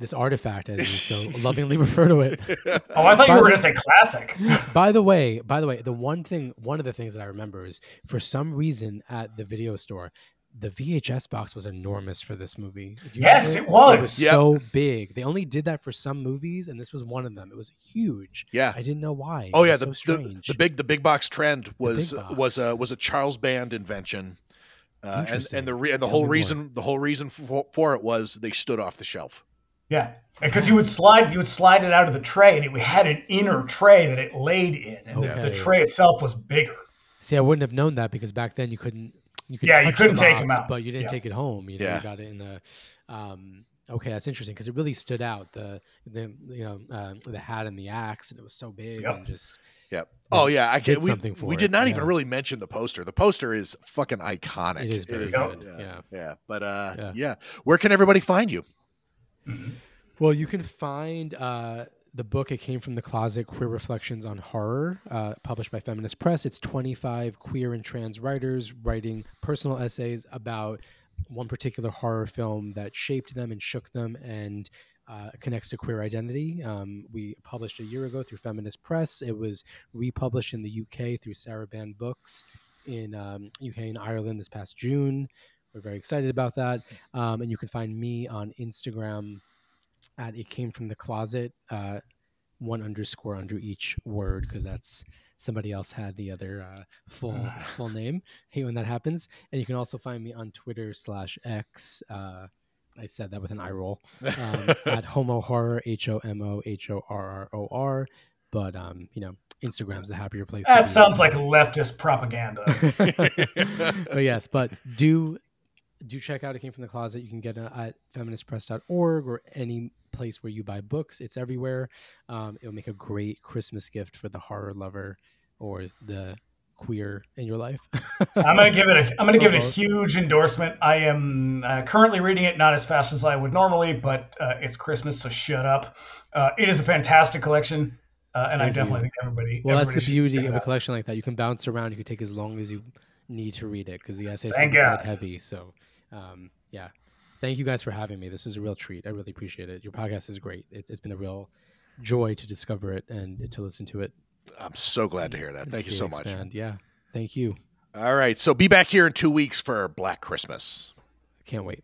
this artifact, as you so [laughs] lovingly refer to it. [laughs] Oh, I thought by you were going to say classic. [laughs] by the way, by the way, the one thing, one of the things that I remember is for some reason at the video store, the VHS box was enormous for this movie. Yes, it was. It was yep. so big. They only did that for some movies, and this was one of them. It was huge. Yeah, I didn't know why. Oh yeah, the, so the, the big the big box trend was box. was a was a Charles Band invention. Uh, and and the re- and the Tell whole reason more. the whole reason for, for it was they stood off the shelf. Yeah, because you would slide you would slide it out of the tray, and it had an inner tray that it laid in, and okay. the, the, tray itself was bigger. See, I wouldn't have known that because back then you couldn't. You could yeah, you couldn't take box, them out, but you didn't yeah. take it home. You know, yeah. you got it in the. Um, okay, that's interesting because it really stood out. The the you know uh, the hat and the axe, and it was so big yep. and just. Yep. Oh yeah, I get something for we it. did not yeah. even really mention the poster. The poster is fucking iconic. It is very it is, good. Yeah, yeah, yeah. But uh, yeah. yeah. Where can everybody find you? Mm-hmm. Well, you can find uh, the book. It came from the closet. Queer Reflections on Horror, uh, published by Feminist Press. It's 25 queer and trans writers writing personal essays about one particular horror film that shaped them and shook them and uh, connects to queer identity. Um, we published a year ago through Feminist Press. It was republished in the UK through Saraband Books in um, UK and Ireland this past June. We're very excited about that. Um, and you can find me on Instagram at it came from the closet, uh, one underscore under each word because that's somebody else had the other uh, full [laughs] full name. Hate when that happens. And you can also find me on Twitter slash X. Uh, I said that with an eye roll um, [laughs] at Homo Horror H O M O H O R R O R. But um, you know, Instagram's the happier place. That sounds like leftist propaganda. [laughs] but yes, but do do check out it came from the closet you can get it at feministpress.org or any place where you buy books it's everywhere um, it'll make a great christmas gift for the horror lover or the queer in your life. [laughs] I'm gonna give it a I'm gonna give it a huge endorsement. I am uh, currently reading it not as fast as I would normally, but uh, it's Christmas, so shut up. Uh, it is a fantastic collection, uh, and I definitely you. think everybody. well, that's the beauty of a collection like that. You can bounce around. You can take as long as you need to read it because the essays Thank be quite heavy. So, um, yeah. Thank you guys for having me. This was a real treat. I really appreciate it. Your podcast is great. It's, it's been a real joy to discover it and to listen to it. I'm so glad to hear that. Thank you so much. expand. Yeah. Thank you. All right. So be back here in two weeks for Black Christmas. Can't wait.